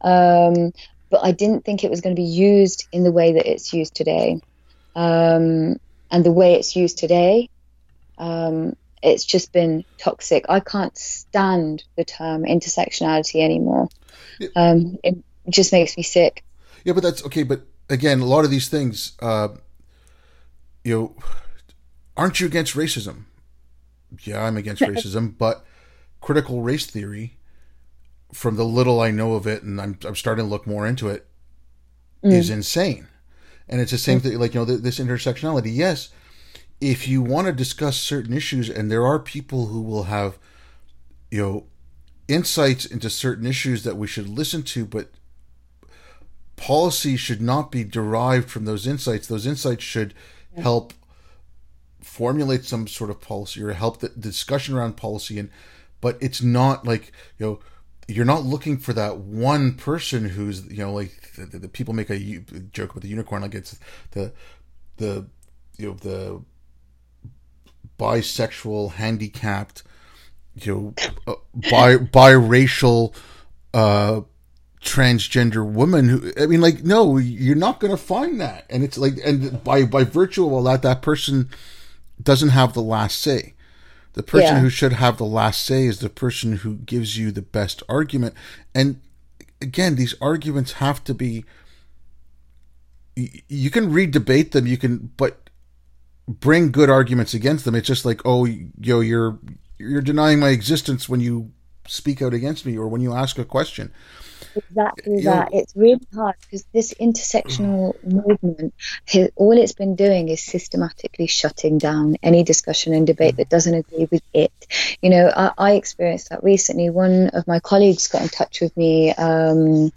Um, but I didn't think it was going to be used in the way that it's used today. Um, and the way it's used today, um, it's just been toxic. I can't stand the term intersectionality anymore. Yeah. Um, it just makes me sick. Yeah, but that's okay. But again, a lot of these things, uh, you know, aren't you against racism? Yeah, I'm against racism, but critical race theory, from the little I know of it, and I'm, I'm starting to look more into it, is Mm. insane. And it's the same thing, like, you know, th- this intersectionality. Yes, if you want to discuss certain issues, and there are people who will have, you know, insights into certain issues that we should listen to, but policy should not be derived from those insights. Those insights should help formulate some sort of policy or help the, the discussion around policy and but it's not like you know you're not looking for that one person who's you know like the, the people make a joke about the unicorn like it's the the you know the bisexual handicapped you know uh, bi biracial uh transgender woman who i mean like no you're not going to find that. And it's like and by by virtue of all that that person doesn't have the last say. The person yeah. who should have the last say is the person who gives you the best argument. And again these arguments have to be you can re-debate them you can but bring good arguments against them. It's just like oh yo you're you're denying my existence when you speak out against me or when you ask a question exactly that. It's really hard because this intersectional movement, all it's been doing is systematically shutting down any discussion and debate that doesn't agree with it. You know, I, I experienced that recently. One of my colleagues got in touch with me um,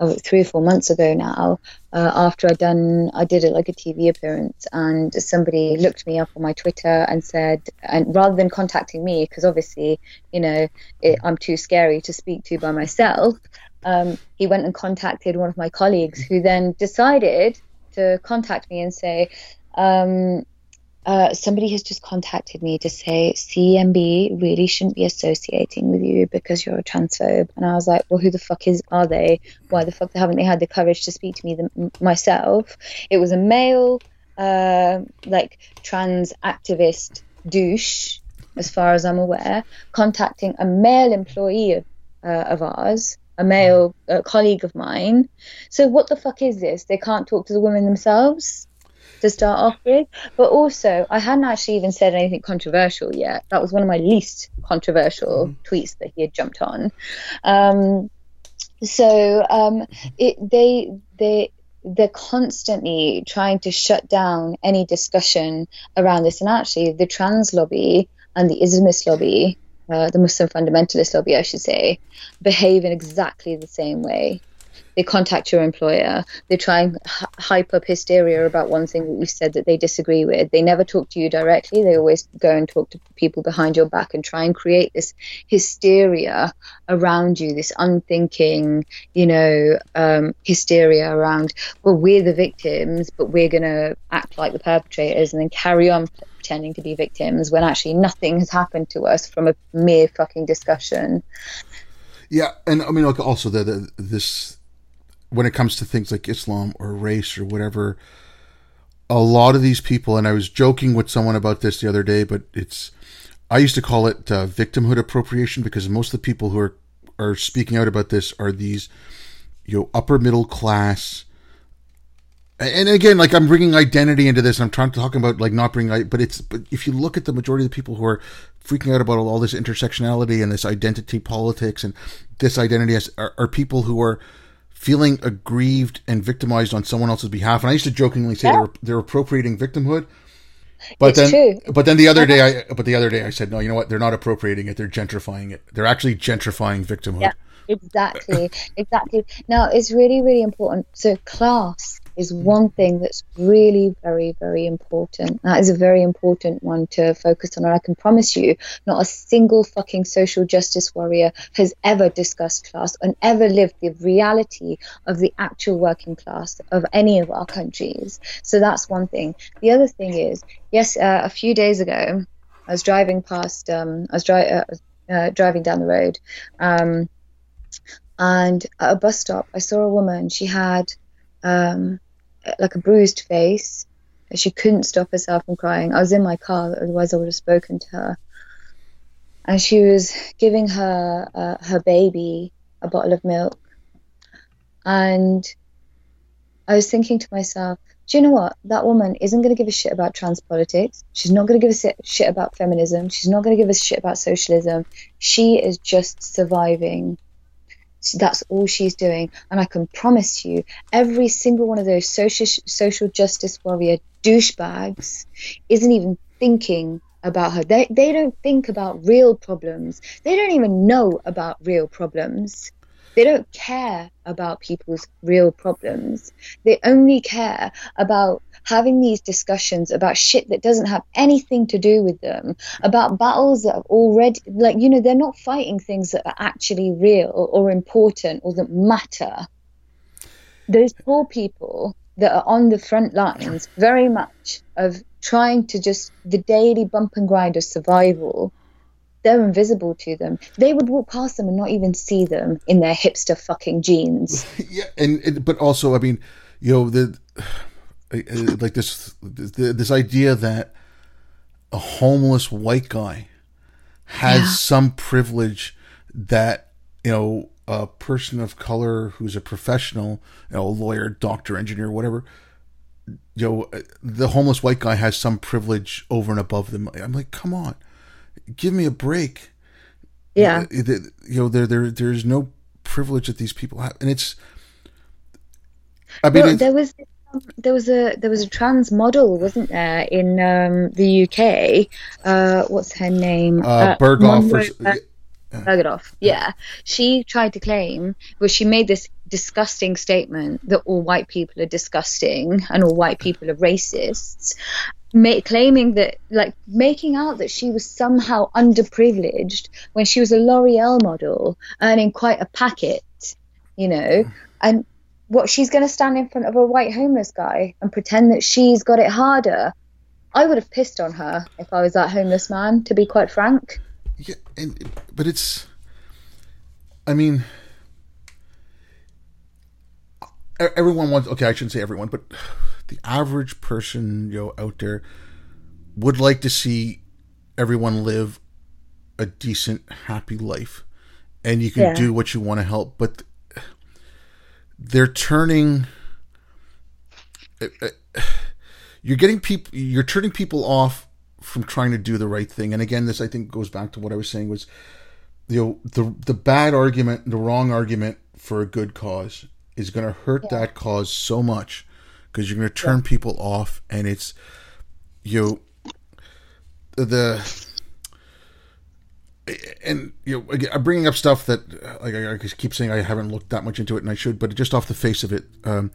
oh, three or four months ago now. Uh, after I'd done, I did it like a TV appearance, and somebody looked me up on my Twitter and said, and rather than contacting me, because obviously, you know, it, I'm too scary to speak to by myself, um, he went and contacted one of my colleagues who then decided to contact me and say, um, uh, somebody has just contacted me to say CEMB really shouldn't be associating with you because you're a transphobe. And I was like, well, who the fuck is are they? Why the fuck haven't they had the courage to speak to me myself? It was a male, uh, like trans activist douche, as far as I'm aware, contacting a male employee of, uh, of ours a male colleague of mine. So what the fuck is this? They can't talk to the women themselves to start off with. But also, I hadn't actually even said anything controversial yet. That was one of my least controversial mm. tweets that he had jumped on. Um, so um, it, they they they're constantly trying to shut down any discussion around this. And actually, the trans lobby and the Islamist lobby uh, the Muslim fundamentalist lobby, I should say, behave in exactly the same way. They contact your employer. They try and h- hype up hysteria about one thing that you said that they disagree with. They never talk to you directly. They always go and talk to people behind your back and try and create this hysteria around you, this unthinking, you know, um, hysteria around, well, we're the victims, but we're going to act like the perpetrators and then carry on pretending to be victims when actually nothing has happened to us from a mere fucking discussion. Yeah, and I mean, like also the, the this when it comes to things like Islam or race or whatever, a lot of these people, and I was joking with someone about this the other day, but it's I used to call it uh, victimhood appropriation because most of the people who are are speaking out about this are these you know upper middle class and again, like I'm bringing identity into this. I'm trying to talk about like not bringing, but it's but if you look at the majority of the people who are freaking out about all this intersectionality and this identity politics and this identity as, are, are people who are feeling aggrieved and victimized on someone else's behalf. And I used to jokingly say yeah. they're they're appropriating victimhood. But it's then, true. but then the other day, uh-huh. I but the other day I said, no, you know what? They're not appropriating it. They're gentrifying it. They're actually gentrifying victimhood. Yeah, exactly, exactly. Now it's really, really important. So class is one thing that's really very, very important. That is a very important one to focus on. And I can promise you, not a single fucking social justice warrior has ever discussed class and ever lived the reality of the actual working class of any of our countries. So that's one thing. The other thing is, yes, uh, a few days ago, I was driving past, um, I was dri- uh, uh, driving down the road. Um, and at a bus stop, I saw a woman. She had um, like a bruised face. She couldn't stop herself from crying. I was in my car, otherwise I would have spoken to her. And she was giving her uh, her baby a bottle of milk. And I was thinking to myself, do you know what? That woman isn't going to give a shit about trans politics. She's not going to give a shit about feminism. She's not going to give a shit about socialism. She is just surviving That's all she's doing. And I can promise you, every single one of those social, social justice warrior douchebags isn't even thinking about her. They, they don't think about real problems. They don't even know about real problems. They don't care about people's real problems. They only care about having these discussions about shit that doesn't have anything to do with them, about battles that have already, like, you know, they're not fighting things that are actually real or important or that matter. Those poor people that are on the front lines very much of trying to just the daily bump and grind of survival they're invisible to them. They would walk past them and not even see them in their hipster fucking jeans. yeah, and, and but also, I mean, you know, the Uh, like this this idea that a homeless white guy has yeah. some privilege that you know a person of color who's a professional, you know, lawyer, doctor, engineer, whatever. You know, the homeless white guy has some privilege over and above them. I'm like, come on, give me a break. Yeah, uh, you know, there there there's no privilege that these people have, and it's. I mean, well, there was there was a there was a trans model, wasn't there, in um, the UK? Uh, what's her name? Uh, uh Bergdorf. Yeah. She tried to claim, well, she made this disgusting statement that all white people are disgusting and all white people are racists, claiming that, like, making out that she was somehow underprivileged when she was a L'Oreal model earning quite a packet, you know, and what she's going to stand in front of a white homeless guy and pretend that she's got it harder. I would have pissed on her if I was that homeless man, to be quite frank. Yeah, and but it's, I mean, everyone wants. Okay, I shouldn't say everyone, but the average person, you know, out there would like to see everyone live a decent, happy life, and you can yeah. do what you want to help, but they're turning uh, uh, you're getting people you're turning people off from trying to do the right thing and again this i think goes back to what i was saying was you know the the bad argument the wrong argument for a good cause is going to hurt yeah. that cause so much because you're going to turn yeah. people off and it's you know, the and you know, again, I'm bringing up stuff that like I, keep saying I haven't looked that much into it, and I should, but just off the face of it. Um,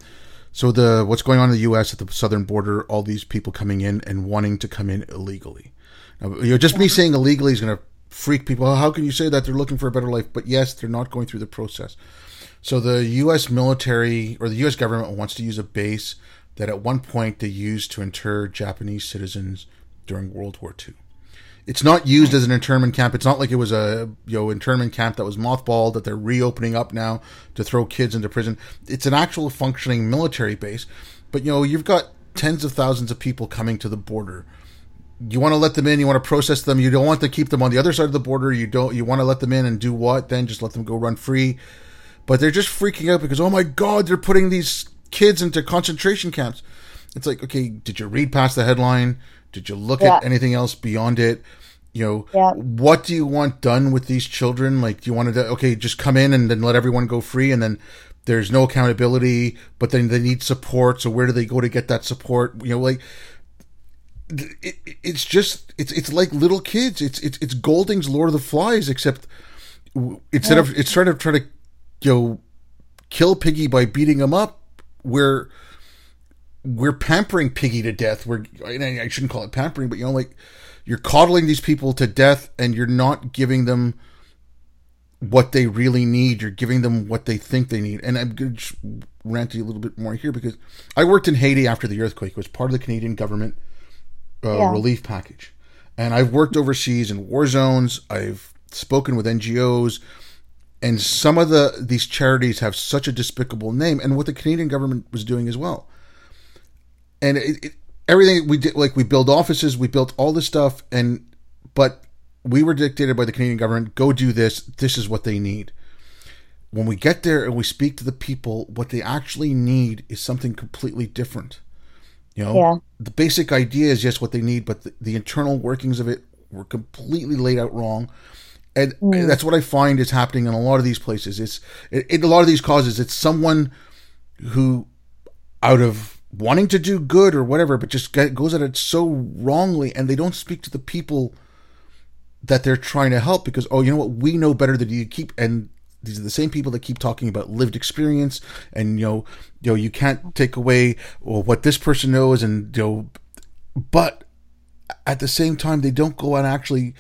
so the what's going on in the U.S. at the southern border, all these people coming in and wanting to come in illegally. Now, you know, just me saying illegally is going to freak people. How can you say that they're looking for a better life? But yes, they're not going through the process. So the U.S. military or the U.S. government wants to use a base that at one point they used to inter Japanese citizens during World War II it's not used as an internment camp. It's not like it was a you know internment camp that was mothballed that they're reopening up now to throw kids into prison. It's an actual functioning military base. But you know you've got tens of thousands of people coming to the border. You want to let them in. You want to process them. You don't want to keep them on the other side of the border. You don't. You want to let them in and do what? Then just let them go run free. But they're just freaking out because oh my god, they're putting these kids into concentration camps. It's like okay, did you read past the headline? Did you look yeah. at anything else beyond it? You know, yeah. what do you want done with these children? Like, do you want to, okay, just come in and then let everyone go free and then there's no accountability, but then they need support. So where do they go to get that support? You know, like, it, it's just, it's, it's like little kids. It's, it's, it's Golding's Lord of the Flies, except instead yeah. of, it's trying to try to, you know, kill Piggy by beating him up, where, we're pampering Piggy to death. We're I shouldn't call it pampering, but you know, like you're coddling these people to death, and you're not giving them what they really need. You're giving them what they think they need. And I'm going to rant you a little bit more here because I worked in Haiti after the earthquake. It was part of the Canadian government uh, yeah. relief package, and I've worked overseas in war zones. I've spoken with NGOs and some of the these charities have such a despicable name and what the Canadian government was doing as well and it, it, everything we did, like we build offices, we built all this stuff, and but we were dictated by the Canadian government. Go do this. This is what they need. When we get there and we speak to the people, what they actually need is something completely different. You know, yeah. the basic idea is yes what they need, but the, the internal workings of it were completely laid out wrong. and mm. that's what I find is happening in a lot of these places. It's in a lot of these causes. It's someone who, out of wanting to do good or whatever, but just goes at it so wrongly, and they don't speak to the people that they're trying to help because oh, you know what, we know better than you keep and. These are the same people that keep talking about lived experience, and you know, you know, you can't take away well, what this person knows, and you know, but at the same time, they don't go and actually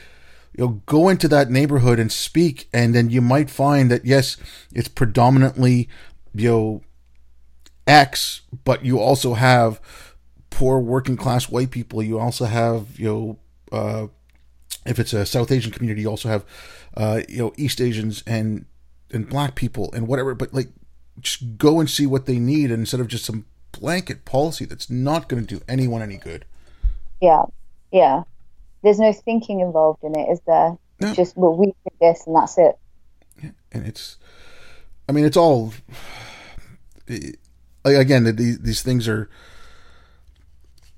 you know go into that neighborhood and speak and then you might find that yes it's predominantly you know x but you also have poor working class white people you also have you know uh, if it's a south asian community you also have uh, you know east asians and and black people and whatever but like just go and see what they need instead of just some blanket policy that's not going to do anyone any good yeah yeah there's no thinking involved in it, is there? No. Just well, we do this and that's it. Yeah, and it's, I mean, it's all. Again, these these things are.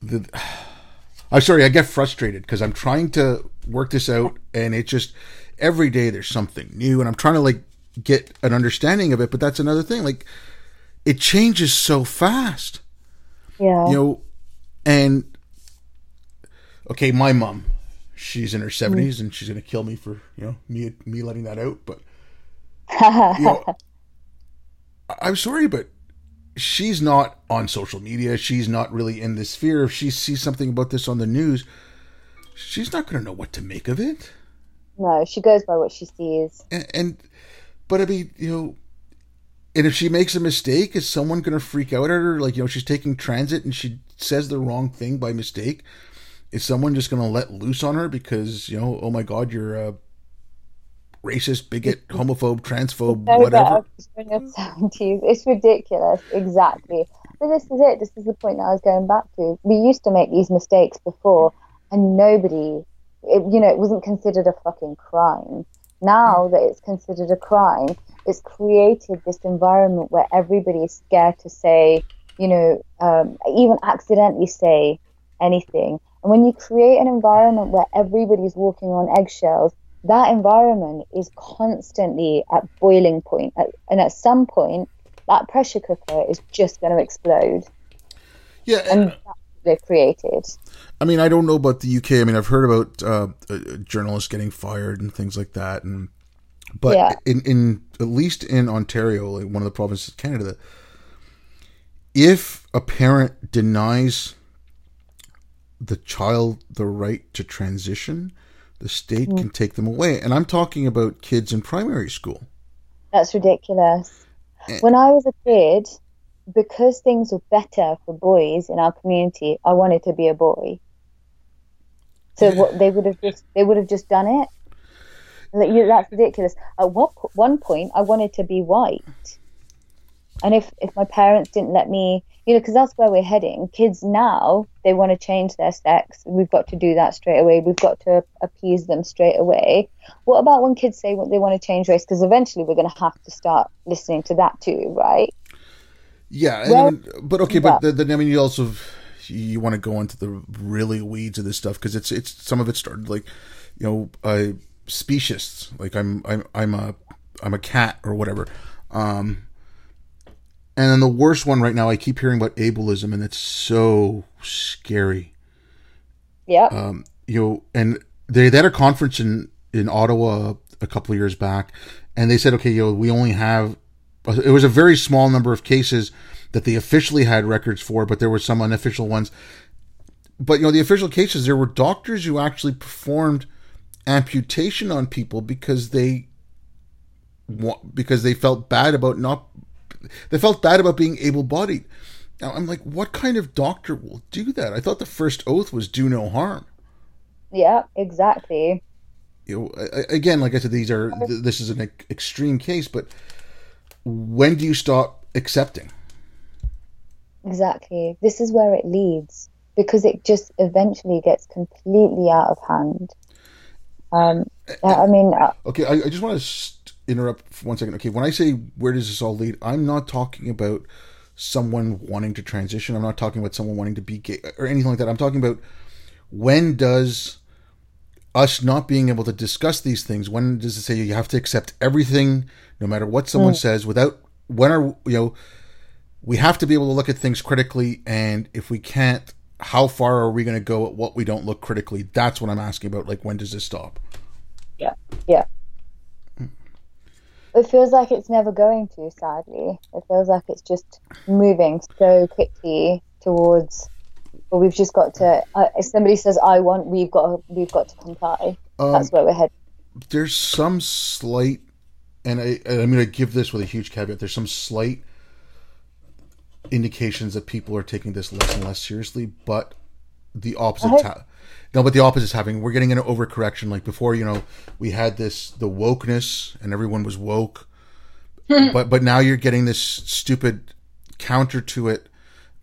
The, I'm sorry, I get frustrated because I'm trying to work this out, and it just every day there's something new, and I'm trying to like get an understanding of it. But that's another thing, like it changes so fast. Yeah, you know, and okay, my mom, she's in her 70s mm. and she's going to kill me for, you know, me me letting that out, but you know, I'm sorry, but she's not on social media. She's not really in this sphere. If she sees something about this on the news, she's not going to know what to make of it. No, she goes by what she sees. And, and but I mean, you know, and if she makes a mistake, is someone going to freak out at her? Like, you know, she's taking transit and she says the wrong thing by mistake is someone just going to let loose on her because you know, oh my God, you're a racist, bigot, homophobe, transphobe, no, whatever? It's ridiculous. Exactly. But this is it. This is the point that I was going back to. We used to make these mistakes before, and nobody, it, you know, it wasn't considered a fucking crime. Now that it's considered a crime, it's created this environment where everybody is scared to say, you know, um, even accidentally say anything. And when you create an environment where everybody's walking on eggshells, that environment is constantly at boiling point. And at some point, that pressure cooker is just going to explode. Yeah. And, and they've created. I mean, I don't know about the UK. I mean, I've heard about uh, uh, journalists getting fired and things like that. And but yeah. in in at least in Ontario, like one of the provinces of Canada, if a parent denies the child the right to transition, the state mm. can take them away. And I'm talking about kids in primary school. That's ridiculous. And, when I was a kid, because things were better for boys in our community, I wanted to be a boy. So what they would have just they would have just done it. Like, you, that's ridiculous. At what one point, I wanted to be white, and if if my parents didn't let me you know, because that's where we're heading. Kids now, they want to change their sex. We've got to do that straight away. We've got to appease them straight away. What about when kids say they want to change race? Because eventually we're going to have to start listening to that too, right? Yeah, I mean, but okay, but then I mean, you also you want to go into the really weeds of this stuff because it's it's some of it started like you know uh, speciesists like I'm I'm I'm a I'm a cat or whatever. Um, and then the worst one right now, I keep hearing about ableism, and it's so scary. Yeah. Um, you know, and they, they had a conference in, in Ottawa a couple of years back, and they said, okay, you know, we only have, it was a very small number of cases that they officially had records for, but there were some unofficial ones. But, you know, the official cases, there were doctors who actually performed amputation on people because they because they felt bad about not they felt bad about being able-bodied. Now I'm like, what kind of doctor will do that? I thought the first oath was do no harm. Yeah, exactly. You know, again, like I said, these are this is an extreme case, but when do you stop accepting? Exactly. This is where it leads because it just eventually gets completely out of hand. Um, I mean, uh, okay, I, I just want to interrupt for one second. Okay, when I say where does this all lead, I'm not talking about someone wanting to transition. I'm not talking about someone wanting to be gay or anything like that. I'm talking about when does us not being able to discuss these things. When does it say you have to accept everything, no matter what someone Mm. says, without when are you know? We have to be able to look at things critically, and if we can't, how far are we going to go at what we don't look critically? That's what I'm asking about. Like, when does this stop? Yeah, yeah. It feels like it's never going to. Sadly, it feels like it's just moving so quickly towards. Well, we've just got to. Uh, if somebody says "I want," we've got to, we've got to comply. Um, That's where we're headed. there's some slight, and I, and I'm going to give this with a huge caveat. There's some slight indications that people are taking this less and less seriously, but the opposite. Ha- no, but the opposite is happening. We're getting an overcorrection. Like before, you know, we had this the wokeness, and everyone was woke, but but now you're getting this stupid counter to it.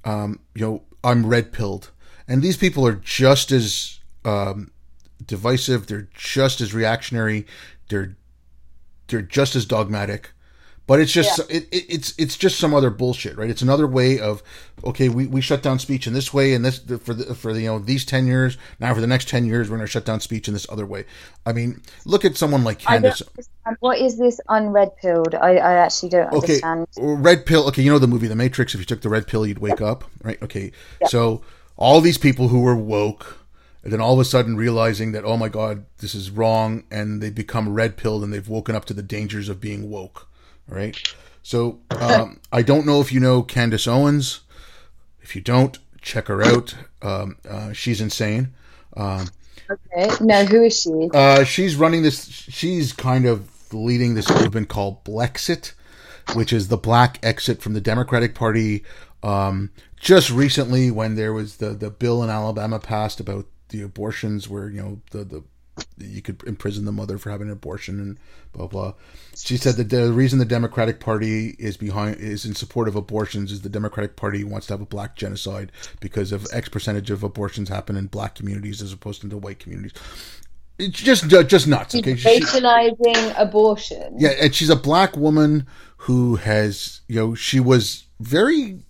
Um, you know, I'm red pilled, and these people are just as um, divisive. They're just as reactionary. They're they're just as dogmatic. But it's just it, it, it's it's just some other bullshit, right? It's another way of okay, we, we shut down speech in this way, and this for the for the, you know these ten years. Now for the next ten years, we're going to shut down speech in this other way. I mean, look at someone like Candace. What is this unred pilled? I, I actually don't Okay, understand. Uh, red pill. Okay, you know the movie The Matrix. If you took the red pill, you'd wake up, right? Okay, so all these people who were woke, and then all of a sudden realizing that oh my god, this is wrong, and they've become red pilled, and they've woken up to the dangers of being woke, right? So um, I don't know if you know Candace Owens. If you don't, check her out. Um, uh, she's insane. Um, Okay, no, who is she? uh, she's running this. She's kind of leading this movement called Blexit, which is the black exit from the Democratic Party. Um, just recently, when there was the the bill in Alabama passed about the abortions, where you know the the you could imprison the mother for having an abortion and blah blah. She said that the reason the Democratic Party is behind is in support of abortions is the Democratic Party wants to have a black genocide because of X percentage of abortions happen in black communities as opposed to the white communities. It's just just nuts. Okay, Racializing abortion. yeah, and she's a black woman who has, you know, she was very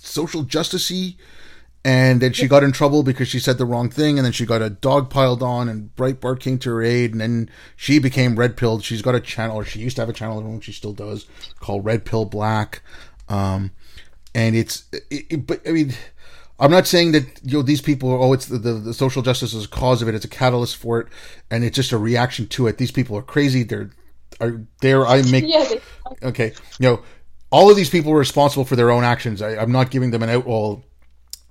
social justicey, and then she got in trouble because she said the wrong thing, and then she got a dog piled on, and Breitbart came to her aid, and then she became red pilled. She's got a channel, or she used to have a channel, I don't know if she still does, called Red Pill Black, um, and it's, it, it- but I mean. I'm not saying that you know these people. Oh, it's the, the, the social justice is a cause of it. It's a catalyst for it, and it's just a reaction to it. These people are crazy. They're are there. I make Yeah, okay. You know, all of these people were responsible for their own actions. I, I'm not giving them an out. Well,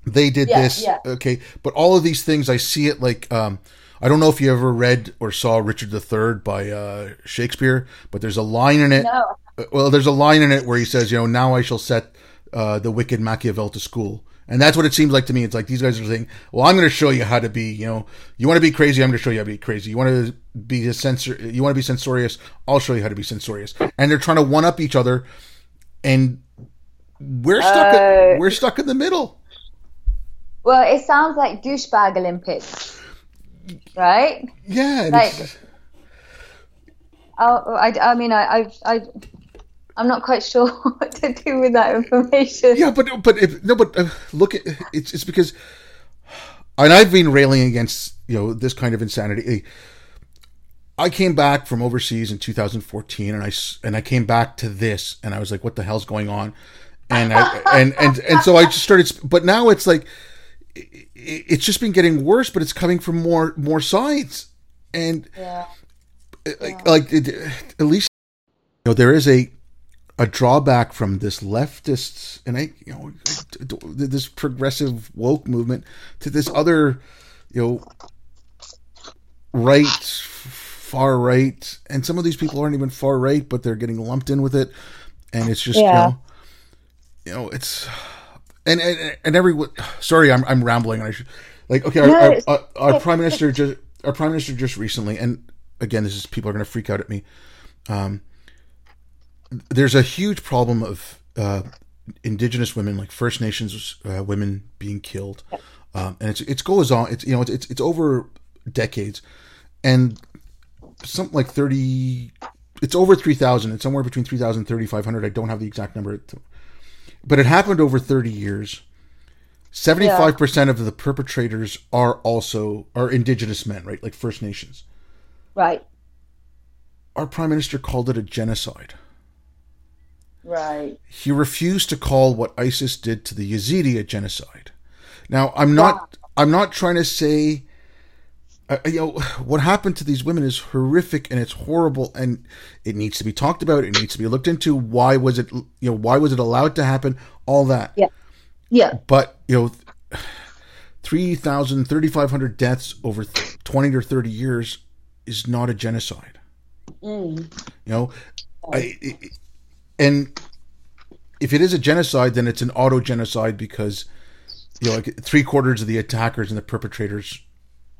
they did Yeah, this. yeah. Okay, but all of these things, I see it like. Um, I don't know if you ever read or saw Richard III by uh, Shakespeare, but there's a line in it. no. Well, there's a line in it where he says, you know, now I shall set uh, the wicked Machiavel to school. And that's what it seems like to me. It's like these guys are saying, well, I'm going to show you how to be, you know, you want to be crazy, I'm going to show you how to be crazy. You want to be a censor, you want to be censorious, I'll show you how to be censorious. And they're trying to one up each other. And we're stuck, Uh, we're stuck in the middle. Well, it sounds like douchebag Olympics, right? Yeah. Like- it's- Oh, I, I mean, I, I, I, I'm not quite sure what to do with that information. yeah, but, but if, no, but uh, look at, it's, it's because, and I've been railing against, you know, this kind of insanity. I came back from overseas in 2014, and I and I came back to this, and I was like, "What the hell's going on?" And I, and and and so I just started. But now it's like it's just been getting worse, but it's coming from more more sides, and Yeah. Uh, like, like it, at least you know there is a a drawback from this leftist and I you know this progressive woke movement to this other you know right far right and some of these people aren't even far right but they're getting lumped in with it and it's just Yeah. you know you know it's and and, and every sorry I'm I'm rambling and I should like okay our, No, our, our, our prime minister just our prime minister just recently and again this is people are going to freak out at me um there's a huge problem of uh indigenous women like first nations uh, women being killed. Um and it's it goes on it's you know it's it's, it's over decades. And something like 30 it's over 3000 it's somewhere between 3000 3500 i don't have the exact number but it happened over 30 years Seventy-five percent of the perpetrators are also are indigenous men, right? Like First Nations. Right. Our prime minister called it a genocide. Right. He refused to call what ISIS did to the Yazidi a genocide. Now, I'm not I'm not trying to say uh, you know what happened to these women is horrific and it's horrible and it needs to be talked about it needs to be looked into. Why was it you know why was it allowed to happen? All that. Yeah. Yeah. But you know 3000 3500 deaths over 20 or 30 years is not a genocide. Mm. you know I, it, and if it is a genocide then it's an auto genocide because you know like three quarters of the attackers and the perpetrators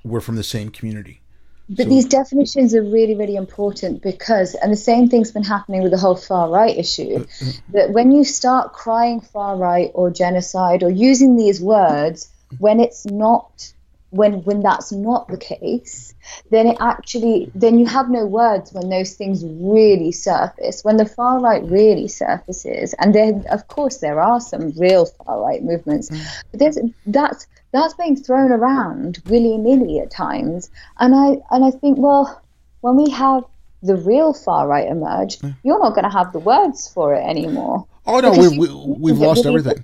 were from the same community. But so, these definitions are really, really important because, and the same thing's been happening with the whole far right issue, uh, uh, that when you start crying far right or genocide or using these words when it's not, when when that's not the case, then it actually, then you have no words when those things really surface. When the far right really surfaces, and then of course there are some real far right movements, mm. but there's that's that's being thrown around willy nilly at times. And I and I think, well, when we have the real far right emerge, mm. you're not going to have the words for it anymore. Oh no, we, we, we've lost everything.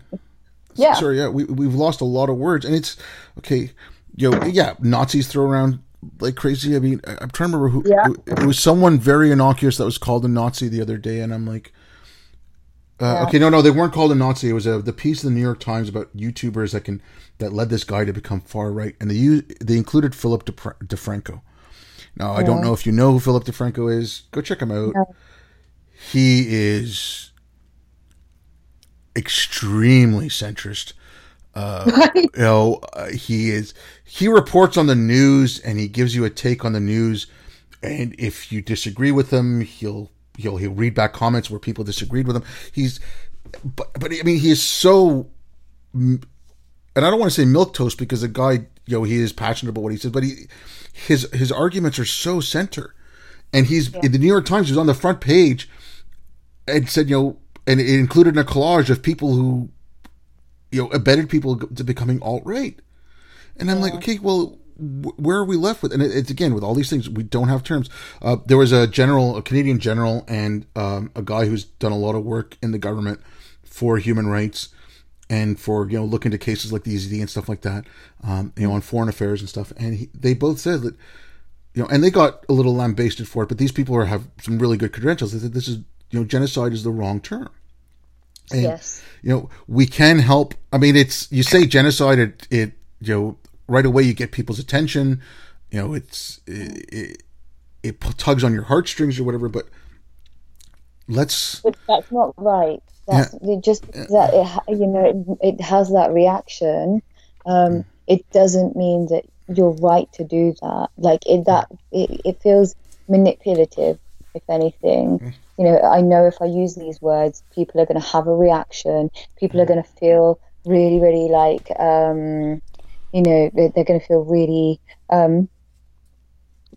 Yeah, sorry, yeah, we we've lost a lot of words, and it's okay. Yo, know, yeah, Nazis throw around like crazy. I mean, I'm trying to remember who. Yeah. It, it was someone very innocuous that was called a Nazi the other day, and I'm like, uh, yeah. Okay, no, no, they weren't called a Nazi. It was a, the piece in the New York Times about YouTubers that can that led this guy to become far right, and they they included Philip DeFranco. Now, yeah. I don't know if you know who Philip DeFranco is. Go check him out. He is extremely centrist. Uh. You know, uh, he is. He reports on the news and he gives you a take on the news. And if you disagree with him, he'll he'll he'll read back comments where people disagreed with him. He's, but but I mean, he is so, and I don't want to say milk toast because the guy, you know, he is passionate about what he says, but he, his his arguments are so center, and he's yeah. in the New York Times. He was on the front page, and said, you know, and it included a collage of people who, you know, abetted people to becoming alt right, and I'm yeah. like, okay, well, where are we left with? And it's again with all these things, we don't have terms. Uh, there was a general, a Canadian general, and um, a guy who's done a lot of work in the government for human rights and for you know looking into cases like the Yazidi and stuff like that, um, you know, on foreign affairs and stuff. And he, they both said that, you know, and they got a little lambasted for it, but these people are, have some really good credentials. They said this is you know genocide is the wrong term. And, yes. You know, we can help. I mean, it's you say genocide, it, it you know right away you get people's attention. You know, it's it, it, it tugs on your heartstrings or whatever. But let's. But that's not right. That's yeah. just that it, you know it, it has that reaction. Um, mm. It doesn't mean that you're right to do that. Like it that it, it feels manipulative, if anything. You know, I know if I use these words, people are going to have a reaction. People are going to feel really, really like um, you know, they're, they're going to feel really um,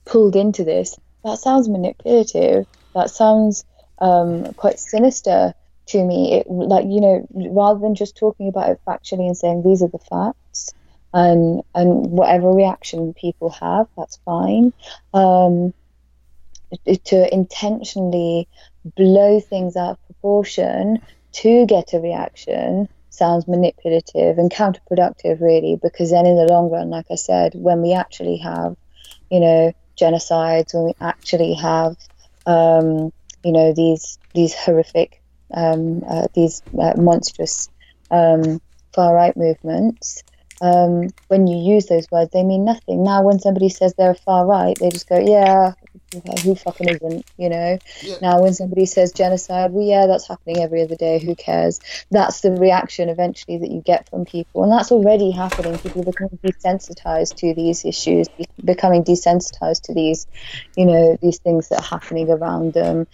pulled into this. That sounds manipulative. That sounds um, quite sinister to me. It, like, you know, rather than just talking about it factually and saying these are the facts and, and whatever reaction people have, that's fine. Um, to intentionally blow things out of proportion to get a reaction sounds manipulative and counterproductive, really, because then in the long run, like I said, when we actually have, you know, genocides, when we actually have, um, you know, these these horrific, um, uh, these uh, monstrous um, far right movements, um, when you use those words, they mean nothing. Now, when somebody says they're far right, they just go, yeah, who fucking isn't, you know? Yeah. Now, when somebody says genocide, well, yeah, that's happening every other day. Who cares? That's the reaction eventually that you get from people, and that's already happening. People are becoming desensitized to these issues, becoming desensitized to these, you know, these things that are happening around them.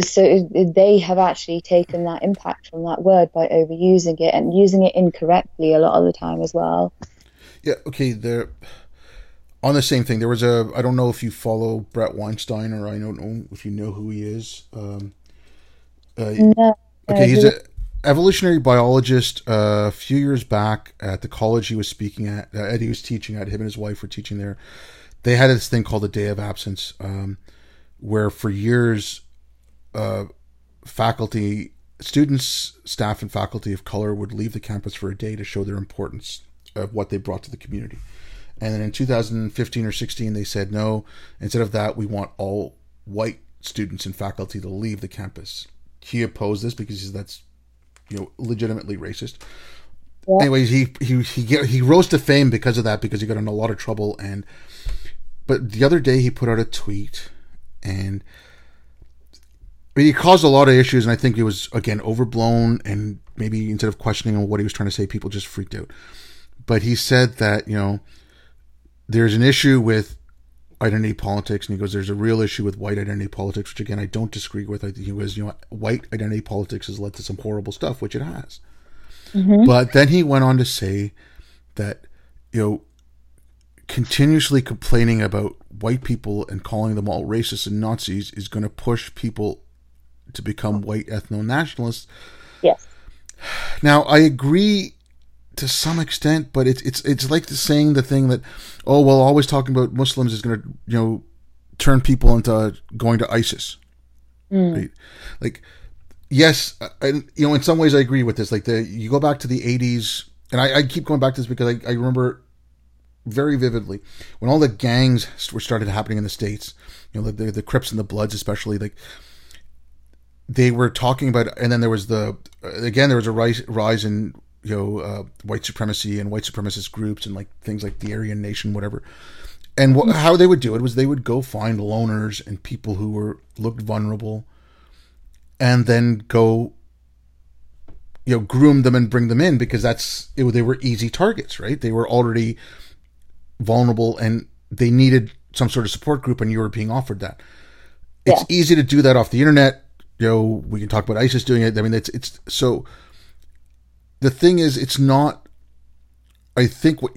So they have actually taken that impact from that word by overusing it and using it incorrectly a lot of the time as well. Yeah. Okay. There on the same thing, there was a. I don't know if you follow Bret Weinstein or I don't know if you know who he is. Um, uh, no. Okay, he's a evolutionary biologist uh, a few years back at the college he was speaking at, uh, he was teaching at, him and his wife were teaching there. They had this thing called the Day of Absence, um, where for years, uh, faculty, students, staff, and faculty of color would leave the campus for a day to show their importance of what they brought to the community. And then in 2015 or 16, they said, no, instead of that, we want all white students and faculty to leave the campus. He opposed this because that's you know legitimately racist. Yeah. Anyways, he he he get, he rose to fame because of that because he got in a lot of trouble and. But the other day he put out a tweet, and I mean, he caused a lot of issues, and I think it was again overblown, and maybe instead of questioning what he was trying to say, people just freaked out. But he said that you know there's an issue with identity politics, and he goes, "There's a real issue with white identity politics," which again I don't disagree with. I think he was, you know, white identity politics has led to some horrible stuff, which it has. Mm-hmm. But then he went on to say that you know, continuously complaining about white people and calling them all racist and Nazis is going to push people to become white ethno nationalists. Yes. Now I agree to some extent, but it's it's it's like the saying the thing that, oh well, always talking about Muslims is going to you know turn people into going to ISIS, mm. right? Like, yes, I, you know, in some ways I agree with this. Like the you go back to the '80s, and I, I keep going back to this because I, I remember very vividly when all the gangs were started happening in the states. You know, the the, the Crips and the Bloods, especially like they were talking about, and then there was the again there was a rise rise in you know uh, white supremacy and white supremacist groups and like things like the Aryan Nation, whatever. And wh- how they would do it was they would go find loners and people who were looked vulnerable, and then go, you know, groom them and bring them in because that's it, they were easy targets, right? They were already vulnerable and they needed some sort of support group, and you were being offered that. It's yeah. easy to do that off the internet. You know, we can talk about ISIS doing it. I mean, it's it's so the thing is, it's not. I think what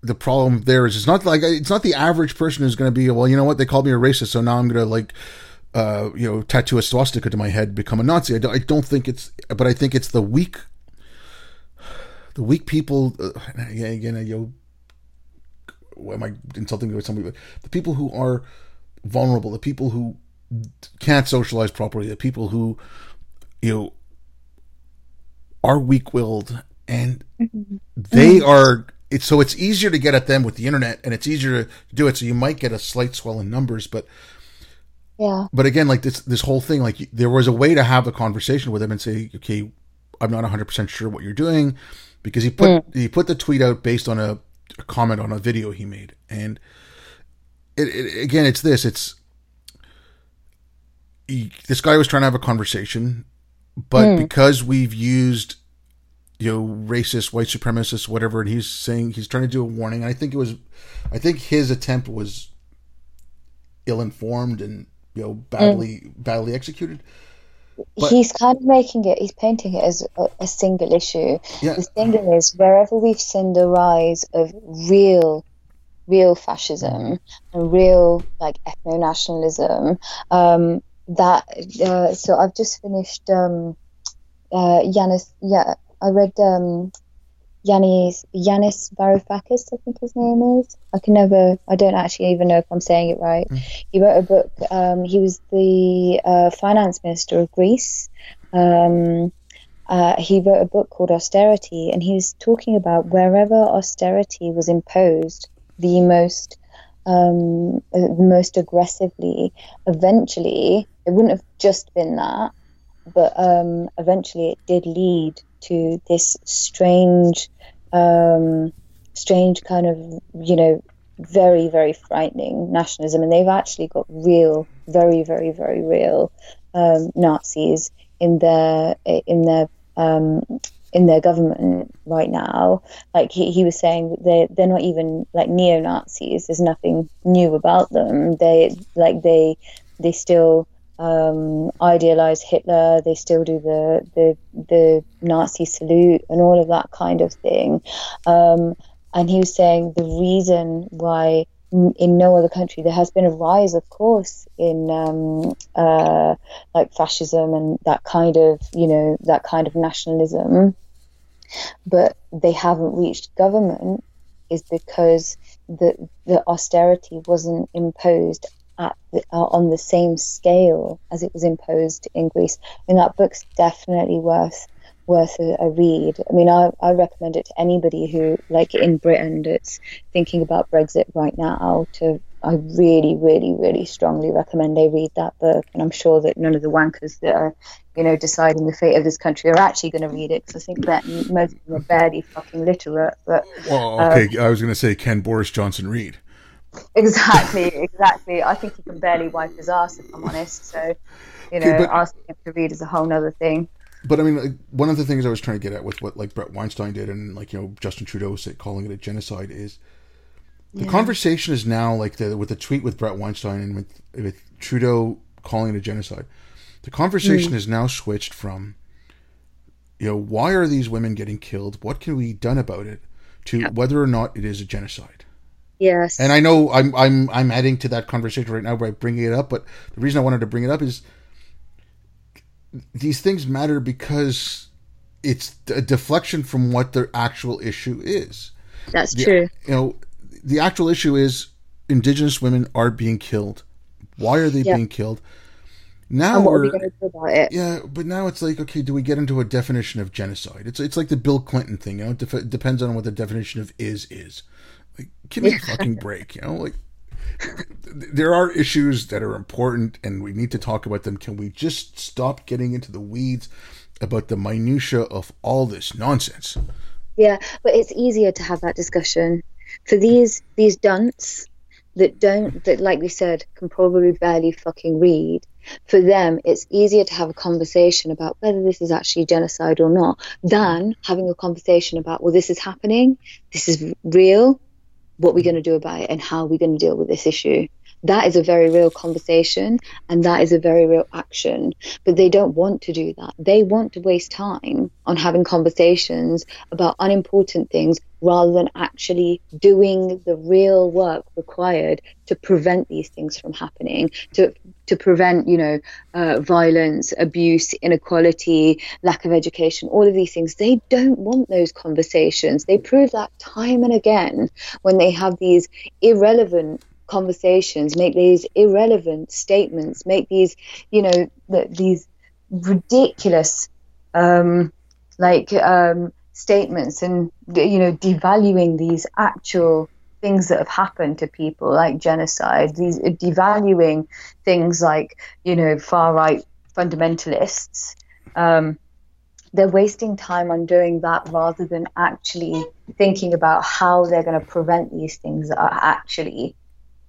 the problem there is, it's not like it's not the average person who's going to be. Well, you know what? They called me a racist, so now I'm going to like, uh, you know, tattoo a swastika to my head, become a Nazi. I don't, I don't think it's, but I think it's the weak, the weak people. Uh, again, you know, am I insulting with somebody? But the people who are vulnerable, the people who can't socialize properly, the people who, you know, are weak willed and mm-hmm. they are it's so it's easier to get at them with the internet and it's easier to do it so you might get a slight swell in numbers but yeah but again like this this whole thing like there was a way to have a conversation with him and say okay i'm not 100% sure what you're doing because he put mm. he put the tweet out based on a, a comment on a video he made and it, it, again it's this it's he, this guy was trying to have a conversation but mm. because we've used you know racist white supremacists whatever and he's saying he's trying to do a warning i think it was i think his attempt was ill-informed and you know badly mm. badly executed but, he's kind of making it he's painting it as a, a single issue yeah. the thing is wherever we've seen the rise of real real fascism mm. and real like ethno-nationalism um, that uh, so I've just finished um, uh, Yanis. Yeah, I read um, Yanis Yanis Varoufakis. I think his name is. I can never. I don't actually even know if I'm saying it right. Mm. He wrote a book. Um, he was the uh, finance minister of Greece. Um, uh, he wrote a book called Austerity, and he was talking about wherever austerity was imposed, the most um, uh, most aggressively. Eventually, it wouldn't have just been that, but um, eventually it did lead to this strange, um, strange kind of, you know, very, very frightening nationalism. And they've actually got real, very, very, very real um, Nazis in their in their um, in their government right now. Like he, he was saying, they they're not even like neo Nazis. There's nothing new about them. They like they they still um, idealize Hitler. They still do the, the the Nazi salute and all of that kind of thing. Um, and he was saying the reason why in no other country. There has been a rise, of course, in um, uh, like fascism and that kind of, you know, that kind of nationalism, but they haven't reached government is because the the austerity wasn't imposed at the, uh, on the same scale as it was imposed in Greece. I And that book's definitely worth worth a, a, read. I mean, I, I recommend it to anybody who, like in Britain, that's thinking about Brexit right now. To I really, really, really strongly recommend they read that book, and I'm sure that none of the wankers that are, you know, deciding the fate of this country are actually going to read it because I think that most of them are barely fucking literate. But well, okay, um, I was going to say, can Boris Johnson read? Exactly, exactly. I think he can barely wipe his ass, if I'm honest. So, you know, okay, but, asking him to read is a whole other thing but I mean, like, one of the things I was trying to get at with what like Bret Weinstein did and like you know Justin Trudeau said, calling it a genocide is the yeah. conversation is now like the with the tweet with Bret Weinstein and with with Trudeau calling it a genocide. The conversation mm. is now switched from you know why are these women getting killed? What can be done about it? To yeah. whether or not it is a genocide. Yes. And I know I'm I'm I'm adding to that conversation right now by bringing it up, but the reason I wanted to bring it up is these things matter because it's a deflection from what the actual issue is. That's the, true. You know, the actual issue is indigenous women are being killed. Why are they being killed? Now and what are we going to do about it? Yeah, but now it's like, okay, do we get into a definition of genocide? It's it's like the Bill Clinton thing, you know. It def- depends on what the definition of is is. Like, give me a fucking break, you know. Like, there are issues that are important and we need to talk about them. Can we just stop getting into the weeds about the minutia of all this nonsense? Yeah, but it's easier to have that discussion for these these dunts that don't that like we said can probably barely fucking read for them it's easier to have a conversation about whether this is actually genocide or not than having a conversation about well this is happening this is real what we're going to do about it and how we're going to deal with this issue. That is a very real conversation and that is a very real action. But they don't want to do that. They want to waste time on having conversations about unimportant things rather than actually doing the real work required to prevent these things from happening, to to prevent, you know, uh, violence, abuse, inequality, lack of education, all of these things. They don't want those conversations. They prove that time and again when they have these irrelevant conversations, make these irrelevant statements, make these, you know, the, these ridiculous, um, like um, statements, and you know, devaluing these actual things that have happened to people like genocide, these devaluing things like you know far right fundamentalists. Um, they're wasting time on doing that rather than actually thinking about how they're going to prevent these things that are actually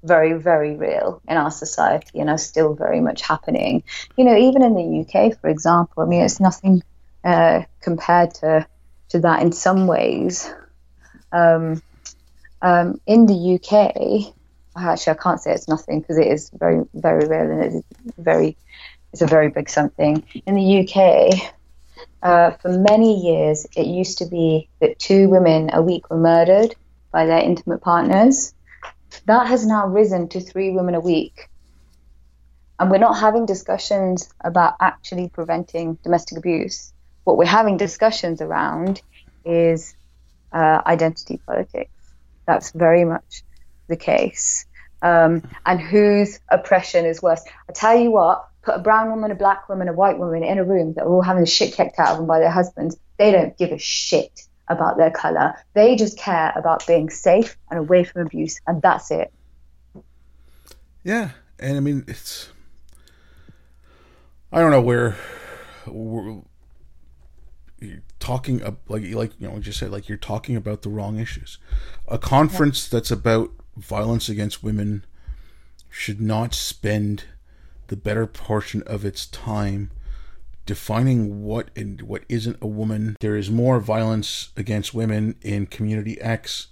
very, very real in our society and are still very much happening. You know, even in the UK, for example, I mean, it's nothing uh, compared to to that in some ways. Um, um, in the UK, actually, I can't say it's nothing because it is very, very real and it's very, it's a very big something. In the UK, uh, for many years, it used to be that two women a week were murdered by their intimate partners. That has now risen to three women a week. And we're not having discussions about actually preventing domestic abuse. What we're having discussions around is uh, identity politics that's very much the case. Um, and whose oppression is worse? I tell you what, put a brown woman, a black woman, a white woman in a room that are all having the shit kicked out of them by their husbands. They don't give a shit about their color. They just care about being safe and away from abuse, and that's it. Yeah, and I mean it's. I don't know where, you're talking like like you know you just said like you're talking about the wrong issues. A conference yeah. that's about violence against women should not spend the better portion of its time defining what and what isn't a woman. There is more violence against women in community X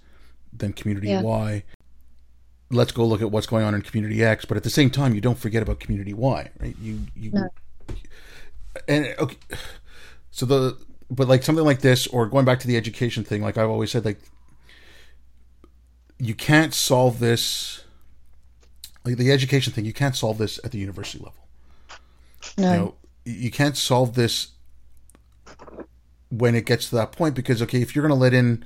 than community yeah. Y. Let's go look at what's going on in community X, but at the same time, you don't forget about community Y, right? You you no. and okay, so the but like something like this, or going back to the education thing, like I've always said, like you can't solve this like the education thing you can't solve this at the university level No. you know you can't solve this when it gets to that point because okay if you're going to let in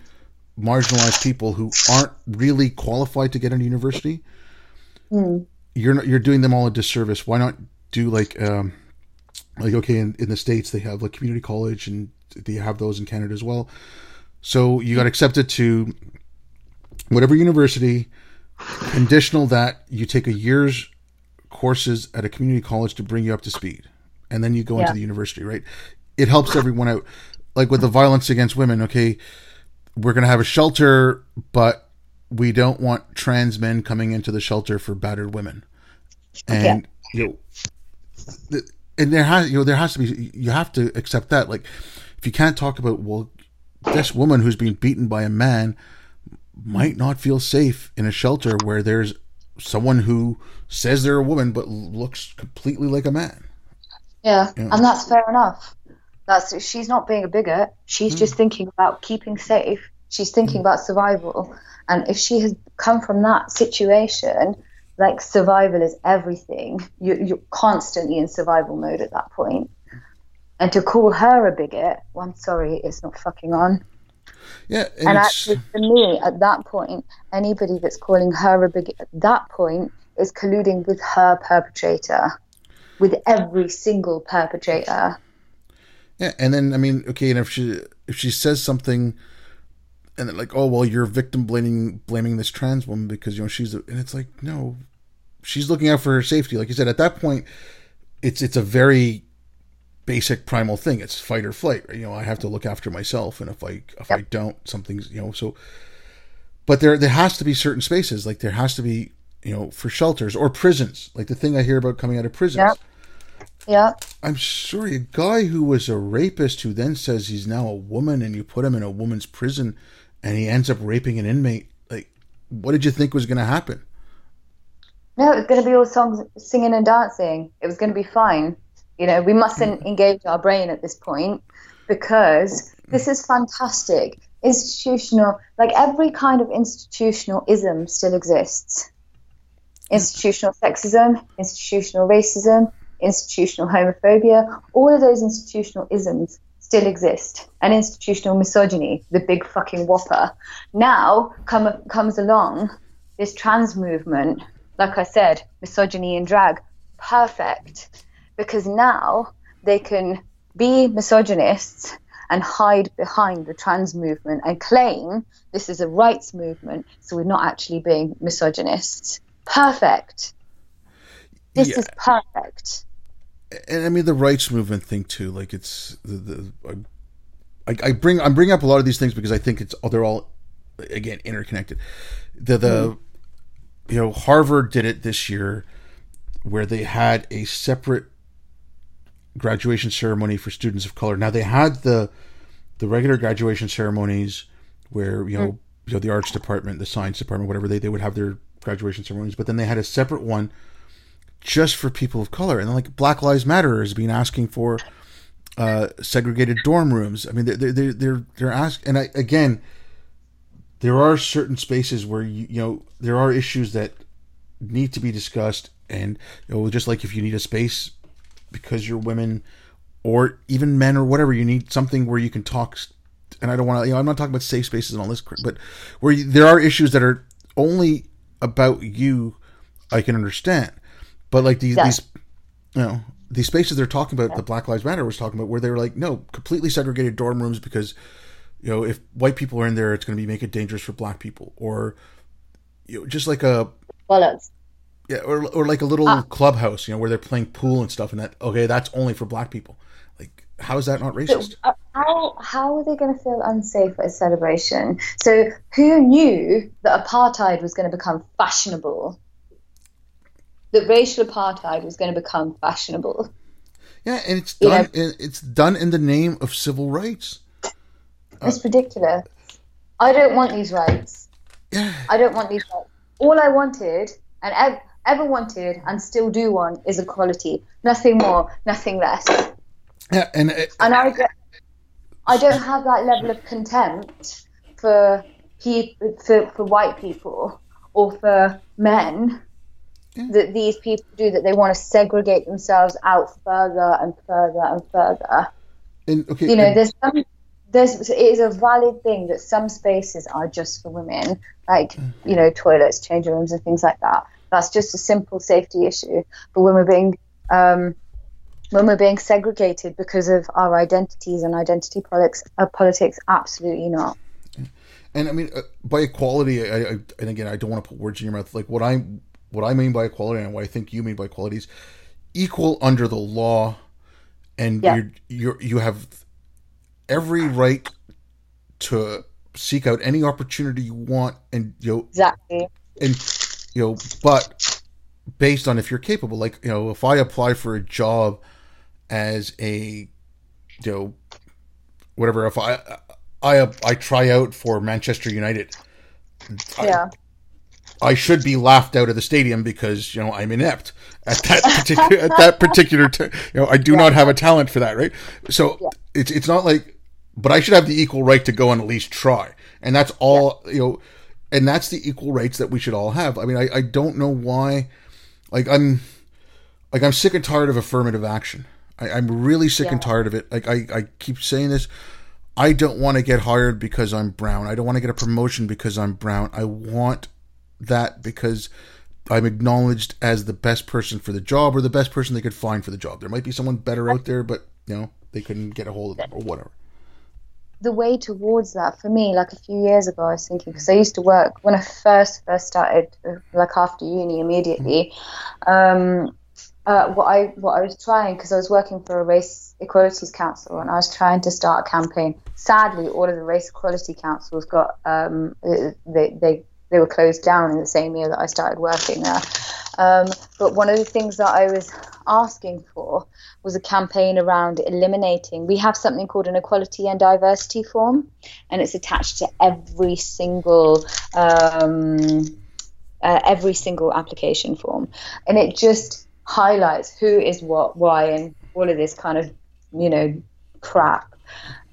marginalized people who aren't really qualified to get into university Mm. you're not, you're doing them all a disservice. Why not do like um like okay in, in the states they have like community college and they have those in canada as well. So you got accepted to whatever university conditional that you take a year's courses at a community college to bring you up to speed and then you go into the university right? It helps everyone out. Like with the violence against women okay we're going to have a shelter but we don't want trans men coming into the shelter for battered women. And you know the- and there has you know there has to be you have to accept that. Like if you can't talk about well this woman who's being beaten by a man might not feel safe in a shelter where there's someone who says they're a woman but looks completely like a man Yeah, Yeah. and that's fair enough. That's she's not being a bigot. She's hmm. just thinking about keeping safe. She's thinking hmm. about survival. And if she has come from that situation, like survival is everything. You, you're constantly in survival mode at that point. And to call her a bigot, well, I'm sorry, it's not fucking on. yeah and, And actually, for me, at that point, anybody that's calling her a bigot at that point is colluding with her perpetrator, with every single perpetrator. Yeah, and then I mean, okay, and if she if she says something, and then like, oh well, you're victim blaming blaming this trans woman because you know she's, a, and it's like, no, she's looking out for her safety. Like you said, at that point, it's it's a very basic primal thing. It's fight or flight. Right? You know, I have to look after myself, and if I if I don't, something's you know so. But there there has to be certain spaces, like there has to be you know for shelters or prisons, like the thing I hear about coming out of prisons. Yep. Yeah. I'm sorry, a guy who was a rapist who then says he's now a woman and you put him in a woman's prison and he ends up raping an inmate. Like, what did you think was going to happen? No, it was going to be all songs, singing and dancing. It was going to be fine. You know, we mustn't mm-hmm. engage our brain at this point because this is fantastic. Institutional, like every kind of institutional ism still exists. Institutional sexism, institutional racism, institutional homophobia, all of those institutional isms still exist. And institutional misogyny, the big fucking whopper. Now come, comes along this trans movement, like I said, misogyny and drag, perfect. Because now they can be misogynists and hide behind the trans movement and claim this is a rights movement, so we're not actually being misogynists. Perfect. This Yeah. is perfect. And I mean the rights movement thing too. Like it's the, the I, I bring I'm bringing up a lot of these things because I think it's they're all again interconnected. The the hmm. you know Harvard did it this year where they had a separate graduation ceremony for students of color. Now they had the the regular graduation ceremonies where you know hmm. you know the arts department, the science department, whatever they they would have their graduation ceremonies, but then they had a separate one just for people of color. And like Black Lives Matter has been asking for uh, segregated dorm rooms. I mean, they're they're they're they're asking, and I, again, there are certain spaces where you you know there are issues that need to be discussed, and you know, just like if you need a space because you're women or even men or whatever, you need something where you can talk. And I don't want to, you know, I'm not talking about safe spaces and all this, but where you, there are issues that are only about you, I can understand. But like these, Yeah. these, you know, these spaces they're talking about, the Black Lives Matter was talking about, where they were like, no, completely segregated dorm rooms because, you know, if white people are in there, it's going to be make it dangerous for black people, or, you know, just like a yeah, or or like a little Ah. clubhouse, you know, where they're playing pool and stuff, and that okay, that's only for black people. Like, how is that not racist? Uh, How how are they going to feel unsafe at a celebration? So who knew that apartheid was going to become fashionable? That racial apartheid was going to become fashionable. Yeah, and it's done. and It's done in the name of civil rights. It's uh, ridiculous. I don't want these rights. Yeah, I don't want these rights. All I wanted and ev- ever wanted and still do want is equality. Nothing more, nothing less. yeah, and it, and I I don't have that level of contempt for for for white people or for men yeah. that these people do that they want to segregate themselves out further and further and further. And, okay, you know, and, there's some there's it is a valid thing that some spaces are just for women, like mm. you know toilets, changing rooms, and things like that. That's just a simple safety issue. But when we're being um, when we're being segregated because of our identities and identity politics, uh, politics, absolutely not. And I mean, uh, by equality, I, I, and again, I don't want to put words in your mouth. Like what I what I mean by equality and what I think you mean by equality is equal under the law, and yeah. you're, you're you have every right to seek out any opportunity you want, and you know exactly, and you know, but based on if you're capable. Like you know, if I apply for a job as a you know whatever, if I I I try out for Manchester United. Yeah. I, I should be laughed out of the stadium because you know I'm inept at that particular at that particular t- you know I do yeah. not have a talent for that right so yeah. it's it's not like but I should have the equal right to go and at least try and that's all yeah. you know and that's the equal rights that we should all have I mean I, I don't know why like I'm like I'm sick and tired of affirmative action I, am really sick and tired of it like I, I keep saying this I don't want to get hired because I'm brown. I don't want to get a promotion because I'm brown. I want that because I'm acknowledged as the best person for the job or the best person they could find for the job. There might be someone better out there, but you know, they couldn't get a hold of them or whatever. The way towards that for me, like a few years ago, I was thinking because I used to work when I first first started, like after uni immediately. Mm-hmm. Um, uh, what I what I was trying because I was working for a race equalities council and I was trying to start a campaign. Sadly, all of the race equality councils got um, they they they were closed down in the same year that I started working there. Um, but one of the things that I was asking for was a campaign around eliminating. We have something called an equality and diversity form, and it's attached to every single. Um, uh, every single application form, and it just highlights who is what, why, and all of this kind of, you know, crap.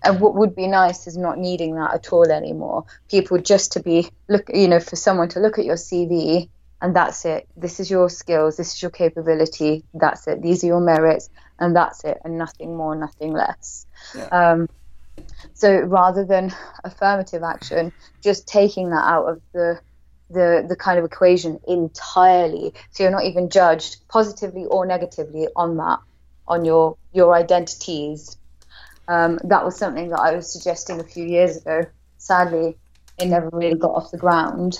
And what would be nice is not needing that at all anymore. People just to be look, you know, for someone to look at your CV and that's it. This is your skills. This is your capability. That's it. These are your merits, and that's it, and nothing more, nothing less. Yeah. Um, so rather than affirmative action, just taking that out of the the the kind of equation entirely. So you're not even judged positively or negatively on that, on your your identities. Um, that was something that I was suggesting a few years ago. Sadly, it never really got off the ground.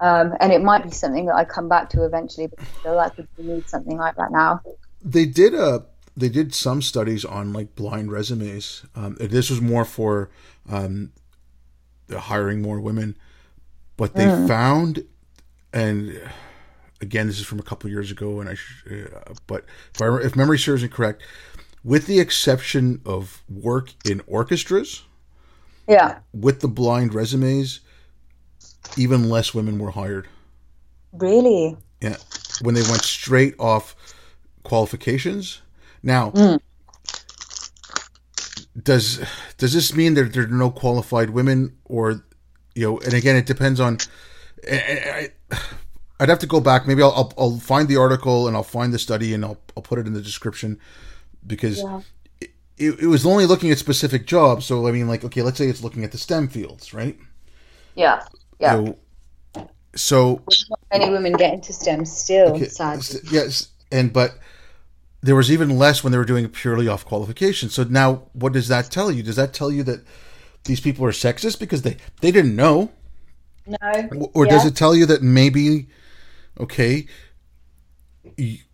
Um, and it might be something that I come back to eventually, but I feel like we need something like that now. They did a they did some studies on like blind resumes. Um, this was more for um, hiring more women but they mm. found, and again, this is from a couple years ago, and I, uh, but if, I, if memory serves me correct, with the exception of work in orchestras, yeah, with the blind resumes, even less women were hired. Really? Yeah, when they went straight off qualifications. Now, mm. does does this mean that there are no qualified women, or you know, and again, it depends on. I, would have to go back. Maybe I'll, I'll, I'll find the article and I'll find the study and I'll I'll put it in the description because yeah. it, it, was only looking at specific jobs. So I mean, like, okay, let's say it's looking at the STEM fields, right? Yeah, yeah. Know, so many women get into STEM still, okay, sadly. Yes, and but there was even less when they were doing it purely off qualification. So now, what does that tell you? Does that tell you that these people are sexist because they they didn't know. No. Or yeah. does it tell you that maybe, okay,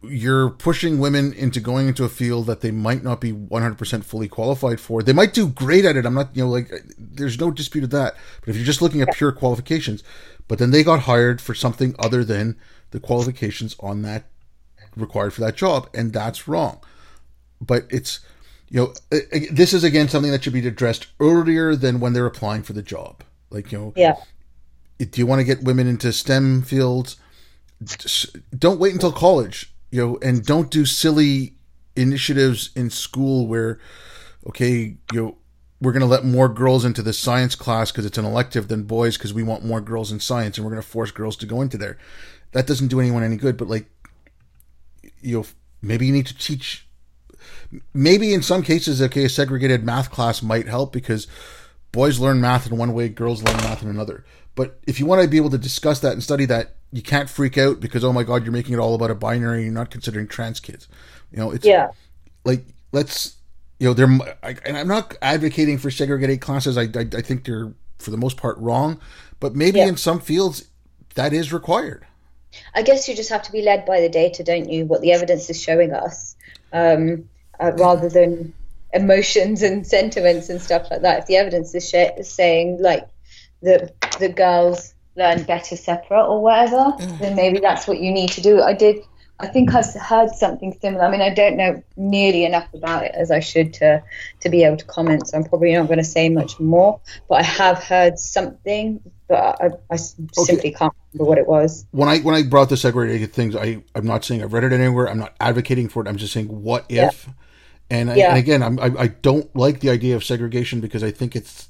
you're pushing women into going into a field that they might not be 100% fully qualified for. They might do great at it. I'm not, you know, like, uh, there's no dispute of that. But if you're just looking at pure qualifications, but then they got hired for something other than the qualifications on that required for that job, and that's wrong. But it's, you know, this is again something that should be addressed earlier than when they're applying for the job. Like, you know, yeah. Do you want to get women into STEM fields? Don't wait until college, you know, and don't do silly initiatives in school where, okay, you know, we're going to let more girls into the science class because it's an elective than boys because we want more girls in science and we're going to force girls to go into there. That doesn't do anyone any good. But like, you know, maybe you need to teach. Maybe in some cases, okay, a segregated math class might help because boys learn math in one way, girls learn math in another. But if you want to be able to discuss that and study that, you can't freak out because oh my god, you're making it all about a binary. You're not considering trans kids. You know, it's yeah. Like let's you know, they're and I'm not advocating for segregated classes. I, I, I think they're for the most part wrong, but maybe yeah. in some fields that is required. I guess you just have to be led by the data, don't you? What the evidence is showing us, um, uh, rather than emotions and sentiments and stuff like that. If the evidence is, sh- is saying like the the girls learn better separate or whatever, mm. then maybe that's what you need to do. I did I think I've heard something similar. I mean, I don't know nearly enough about it as I should to to be able to comment, so I'm probably not going to say much more. But I have heard something, but I, I simply can't remember what it was. When I when I brought the segregated things, I I'm not saying I've read it anywhere. I'm not advocating for it. I'm just saying what if. Yeah. And, I, yeah. and again, I'm, I, I don't like the idea of segregation because I think it's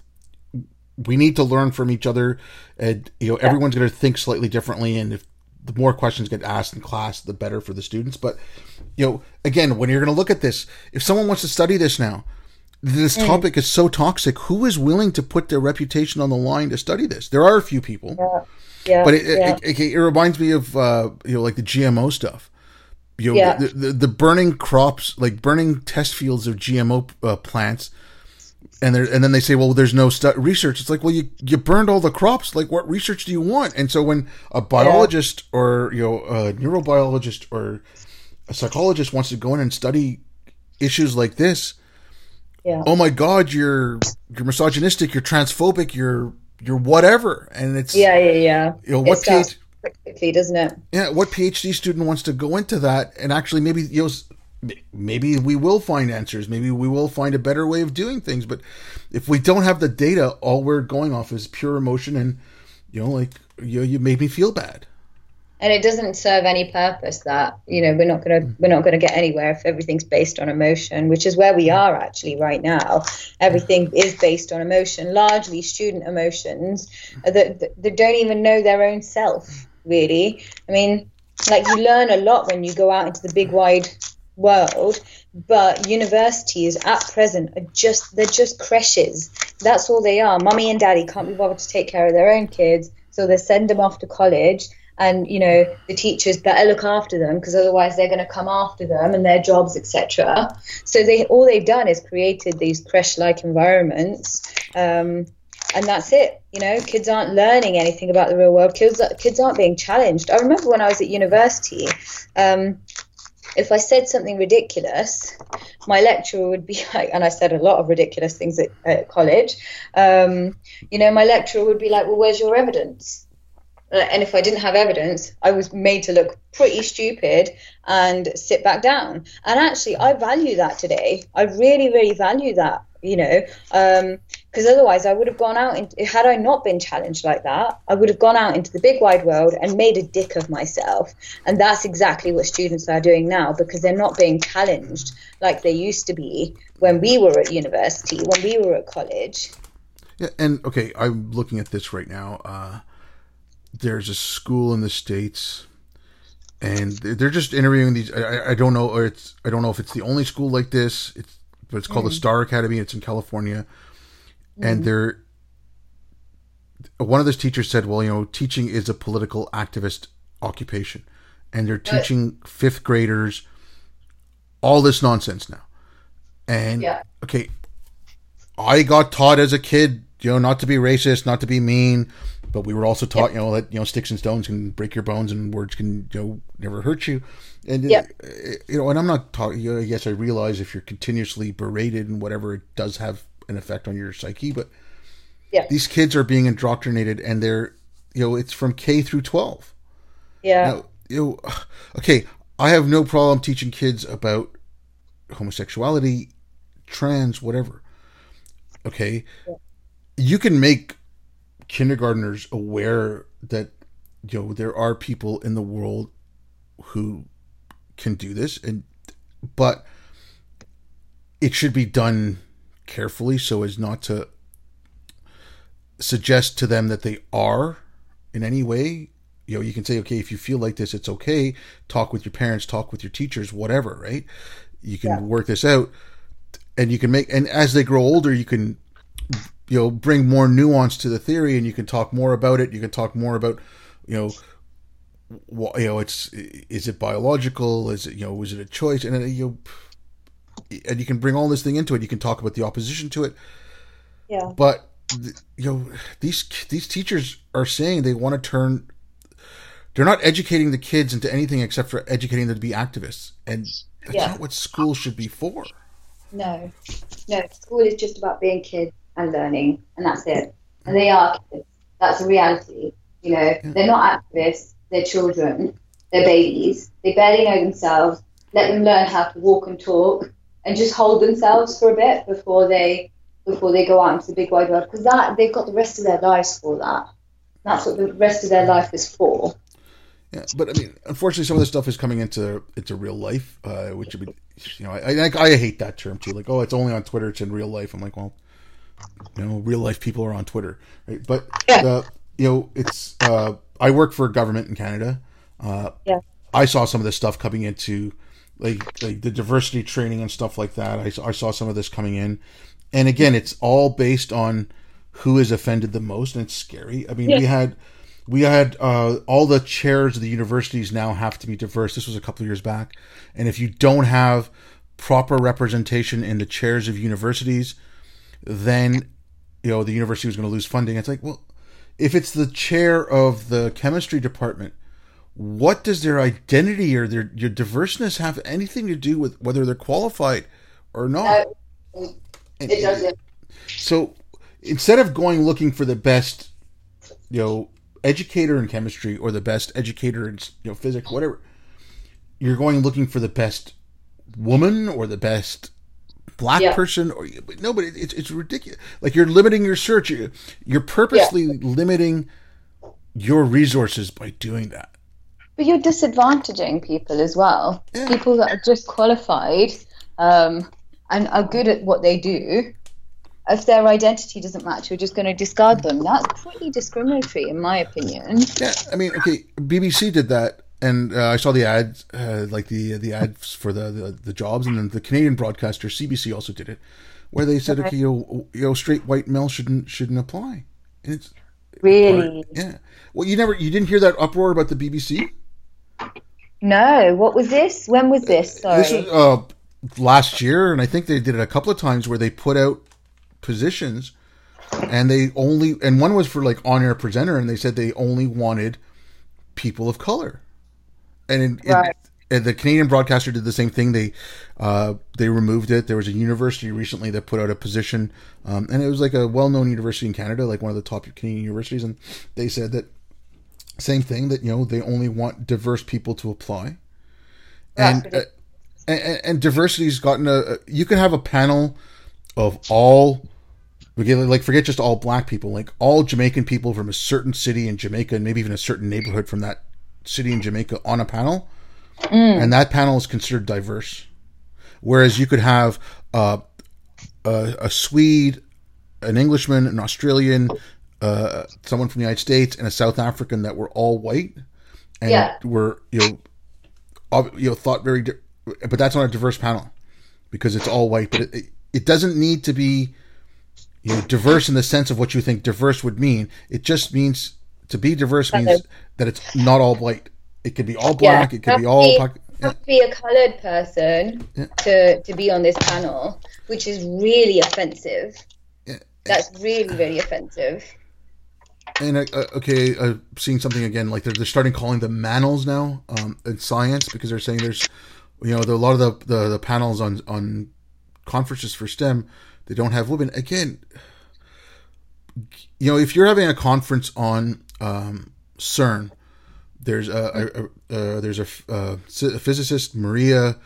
we need to learn from each other and you know everyone's going to think slightly differently and if the more questions get asked in class, the better for the students. But you know, again, when you're going to look at this, if someone wants to study this now, this mm. topic is so toxic. Who is willing to put their reputation on the line to study this? There are a few people, yeah, yeah but it, yeah. It, it, it, reminds me of uh, you know like the GMO stuff. You know, yeah. the, the, the burning crops, like burning test fields of GMO uh, plants and there and then they say well there's no stu- research. It's like well you you burned all the crops. Like what research do you want? And so when a biologist yeah. or you know a neurobiologist or a psychologist wants to go in and study issues like this yeah. oh my god you're you're misogynistic you're transphobic you're you're whatever. And it's yeah yeah yeah. you know what PhD, quickly doesn't it? Yeah what phd student wants to go into that and actually maybe you know maybe we will find answers. Maybe we will find a better way of doing things. But if we don't have the data, all we're going off is pure emotion, and you know, like you, you made me feel bad. And it doesn't serve any purpose. That you know, we're not gonna we're not gonna get anywhere if everything's based on emotion, which is where we are actually right now. Everything is based on emotion, largely student emotions that that don't even know their own self. Really, I mean, like you learn a lot when you go out into the big wide world, but universities at present are just they're just creches. That's all they are. Mummy and daddy can't be bothered to take care of their own kids, so they send them off to college. And you know the teachers better look after them because otherwise they're going to come after them and their jobs, etc. So they all they've done is created these creche-like environments, um, and that's it. You know, kids aren't learning anything about the real world. Kids kids aren't being challenged. I remember when I was at university. Um, if I said something ridiculous, my lecturer would be like, and I said a lot of ridiculous things at, at college, um, you know, my lecturer would be like, well, where's your evidence? And if I didn't have evidence, I was made to look pretty stupid and sit back down. And actually, I value that today. I really, really value that you know, because um, otherwise I would have gone out. In, had I not been challenged like that, I would have gone out into the big wide world and made a dick of myself. And that's exactly what students are doing now because they're not being challenged like they used to be when we were at university, when we were at college. Yeah, and okay, I'm looking at this right now. Uh, there's a school in the states and they're just interviewing these. I, I, don't know, or it's I don't know if it's the only school like this. It's but it's called mm. the Star Academy. It's in California, mm. and they're one of those teachers said, "Well, you know, teaching is a political activist occupation, and they're teaching fifth graders all this nonsense now." And yeah. okay, I got taught as a kid, you know, not to be racist, not to be mean, but we were also taught, you know, that you know sticks and stones can break your bones and words can you know never hurt you. And yep. Uh, you know, and I'm not talking. You know, yes, I realize if you're continuously berated and whatever, it does have an effect on your psyche. But yeah. these kids are being indoctrinated, and they're you know, it's from K through 12. Yeah. Now, you know, okay, I have no problem teaching kids about homosexuality, trans, whatever. Okay, yeah. you can make kindergartners aware that you know there are people in the world who can do this and but it should be done carefully so as not to suggest to them that they are in any way. You know you can say okay if you feel like this it's okay. Talk with your parents talk with your teachers whatever right? You can yeah. work this out and you can make and as they grow older you can you know bring more nuance to the theory and you can talk more about it. You can talk more about you know what you know it's is it biological? Is it you know is it a choice? And you and you can bring all this thing into it. You can talk about the opposition to it. Yeah. But you know these these teachers are saying they want to turn they're not educating the kids into anything except for educating them to be activists. And that's yeah. not what school should be for. No. No school is just about being kids and learning and that's it and they are kids that's a reality you know yeah. they're not activists they're children they're babies they barely know themselves let them learn how to walk and talk and just hold themselves for a bit before they before they go out into the big wide world because that they've got the rest of their lives for that. That's what the rest of their life is for. Yeah, but I mean, unfortunately, some of this stuff is coming into into real life, uh, which would be, you know, I, I, I hate that term too. Like, oh, it's only on Twitter; it's in real life. I'm like, well, you know, real life people are on Twitter, right? But yeah. you know, it's uh, I work for government in Canada. Uh, yeah, I saw some of this stuff coming into like like the diversity training and stuff like that. I, I saw some of this coming in, and again, it's all based on who is offended the most, and it's scary. I mean, yeah. we had we had uh, all the chairs of the universities now have to be diverse. This was a couple of years back, and if you don't have proper representation in the chairs of universities, then you know the university was going to lose funding. It's like, well, if it's the chair of the chemistry department, what does their identity or their your diverseness have anything to do with whether they're qualified or not? Uh, it doesn't. So instead of going looking for the best, you know, educator in chemistry or the best educator in you know physics, whatever, you're going looking for the best woman or the best black yeah. person or no but it's it's ridiculous like you're limiting your search you're purposely yeah. limiting your resources by doing that but you're disadvantaging people as well yeah. people that are just qualified um, and are good at what they do, if their identity doesn't match, we're just going to discard them. That's pretty discriminatory, in my opinion. Yeah, I mean, okay, BBC did that, and uh, I saw the ads, uh, like the the ads for the, the, the jobs, and then the Canadian broadcaster CBC also did it, where they said, okay, okay you, know, you know, straight white male shouldn't shouldn't apply. And it's really, yeah. Well, you never, you didn't hear that uproar about the BBC. No, what was this? When was this? Sorry. This was uh, last year, and I think they did it a couple of times where they put out positions, and they only and one was for like on air presenter, and they said they only wanted people of color, and it, right. it, and the Canadian broadcaster did the same thing. They uh, they removed it. There was a university recently that put out a position, um, and it was like a well known university in Canada, like one of the top Canadian universities, and they said that same thing that you know they only want diverse people to apply, and uh, and, and diversity's gotten a. You can have a panel of all like forget just all black people, like all Jamaican people from a certain city in Jamaica, and maybe even a certain neighborhood from that city in Jamaica on a panel, mm. and that panel is considered diverse. Whereas you could have uh, a, a Swede, an Englishman, an Australian, uh, someone from the United States, and a South African that were all white, and yeah. were you know, you know thought very di- but that's not a diverse panel because it's all white. But it, it doesn't need to be you know diverse in the sense of what you think diverse would mean. It just means to be diverse means that it's not all white. It could be all black. Yeah, it could be all. Be, have to be a colored person yeah. to to be on this panel, which is really offensive. Yeah. That's really really offensive. And uh, uh okay, uh, seeing something again like they're, they're starting calling them manels now um, in science because they're saying there's you know, the, a lot of the, the, the panels on on conferences for STEM, they don't have women. Again, you know, if you're having a conference on um, CERN, there's a, a, a there's a, a, physicist Maria,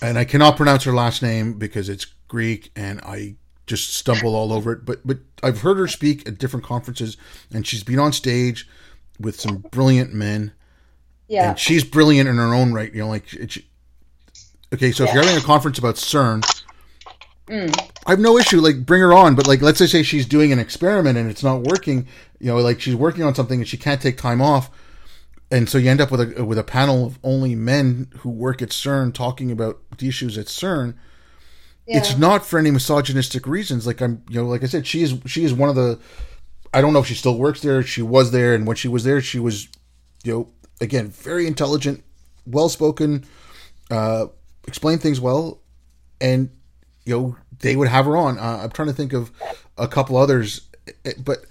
and I cannot pronounce her last name because it's Greek, and I just stumble all over it. But but I've heard her speak at different conferences, and she's been on stage with some brilliant men yeah. And she's brilliant in her own right. You know, like, it's, okay, so if you're having a conference about CERN, Mm. I have no issue. Like, bring her on. But like, let's say she's doing an experiment and it's not working. You know, like she's working on something and she can't take time off, and so you end up with a with a panel of only men who work at CERN talking about the issues at CERN. Yeah. It's not for any misogynistic reasons. Like I'm, you know, like I said, she is she is one of the. I don't know if she still works there. She was there, and when she was there, she was, you know, again, very intelligent, well spoken, uh, explain things well, and you know they would have her on. Uh, I'm trying to think of a couple others, but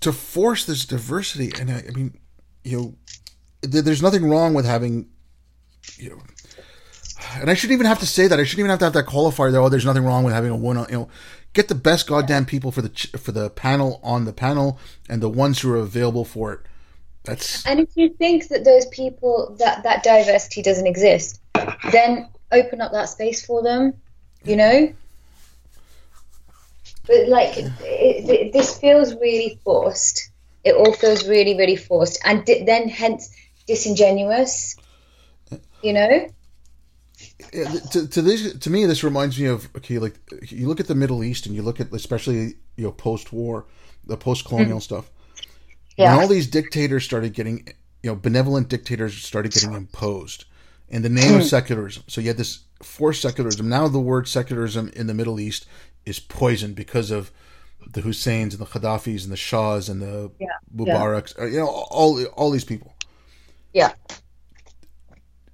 to force this diversity, and I, I mean, you know, there's nothing wrong with having, you know, and I shouldn't even have to say that. I shouldn't even have to have that qualifier. Though, oh, there's nothing wrong with having a one. You know, get the best goddamn people for the for the panel on the panel, and the ones who are available for it. That's and if you think that those people that that diversity doesn't exist, then open up that space for them. You know. But like, it, it, this feels really forced. It all feels really, really forced, and di- then hence disingenuous. You know to, to this to me this reminds me of okay like you look at the middle east and you look at especially you know post-war the post-colonial mm-hmm. stuff yeah. when all these dictators started getting you know benevolent dictators started getting imposed in the name of hmm. secularism so you had this forced secularism now the word secularism in the middle east is poisoned because of the Husseins and the Gaddafis and the Shahs and the yeah. Mubaraks, yeah. you know, all all these people. Yeah.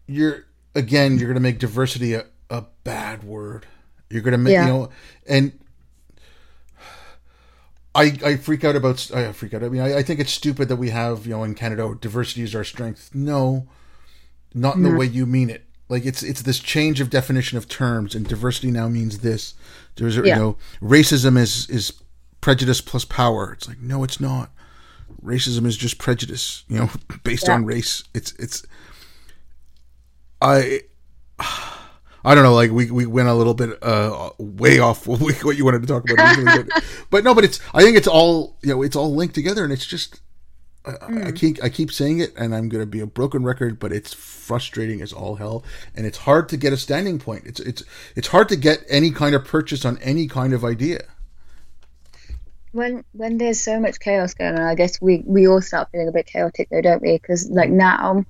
You're again, you're going to make diversity a, a bad word. You're going to make, yeah. you know, and I, I freak out about, I freak out. I mean, I, I, think it's stupid that we have, you know, in Canada, oh, diversity is our strength. No, not in the mm. way you mean it. Like it's, it's this change of definition of terms and diversity now means this. There's, yeah. you know, racism is, is prejudice plus power. It's like, no, it's not. Racism is just prejudice, you know, based yeah. on race. It's, it's, I I don't know, like we, we went a little bit uh, way off what you wanted to talk about, but, but, no, but it's I think it's all you know it's all linked together, and it's just mm. I keep I keep saying it, and I'm going to be a broken record, but it's frustrating as all hell, and it's hard to get a standing point. It's it's it's hard to get any kind of purchase on any kind of idea. When when there's so much chaos going on, I guess we we all start feeling a bit chaotic, though, don't we? Because like now,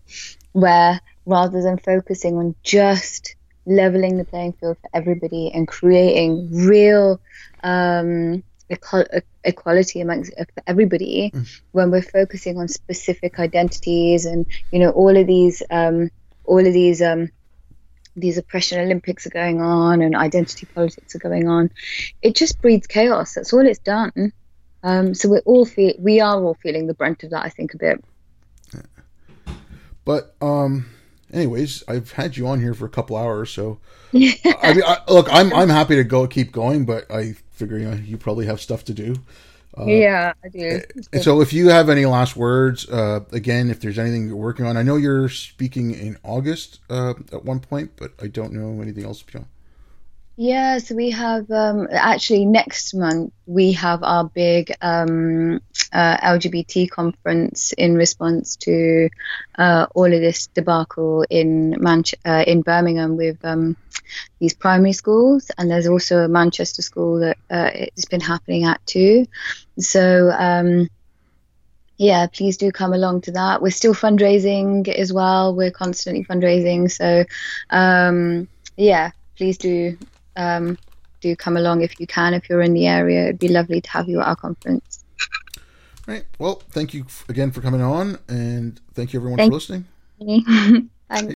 where rather than focusing on just leveling the playing field for everybody and creating real um, equality amongst everybody mm. when we're focusing on specific identities and you know all of these um, all of these um, these oppression Olympics are going on and identity politics are going on. It just breeds chaos. That's all it's done. Um, so we're all feel we are all feeling the brunt of that. I think a bit. But um, anyways, I've had you on here for a couple hours, so I mean, I, look, I'm I'm happy to go keep going, but I you know you probably have stuff to do. Uh, yeah, I do. And so, if you have any last words, uh, again, if there's anything you're working on, I know you're speaking in August uh, at one point, but I don't know anything else. Beyond. Yeah, so we have um, actually next month we have our big um, uh, LGBT conference in response to uh, all of this debacle in Manch- uh, in Birmingham with um, these primary schools, and there's also a Manchester school that uh, it's been happening at too. So um, yeah, please do come along to that. We're still fundraising as well. We're constantly fundraising, so um, yeah, please do um, do come along if you can, if you're in the area. It'd be lovely to have you at our conference. Right. Well, thank you again for coming on, and thank you everyone thank for listening. Thanks.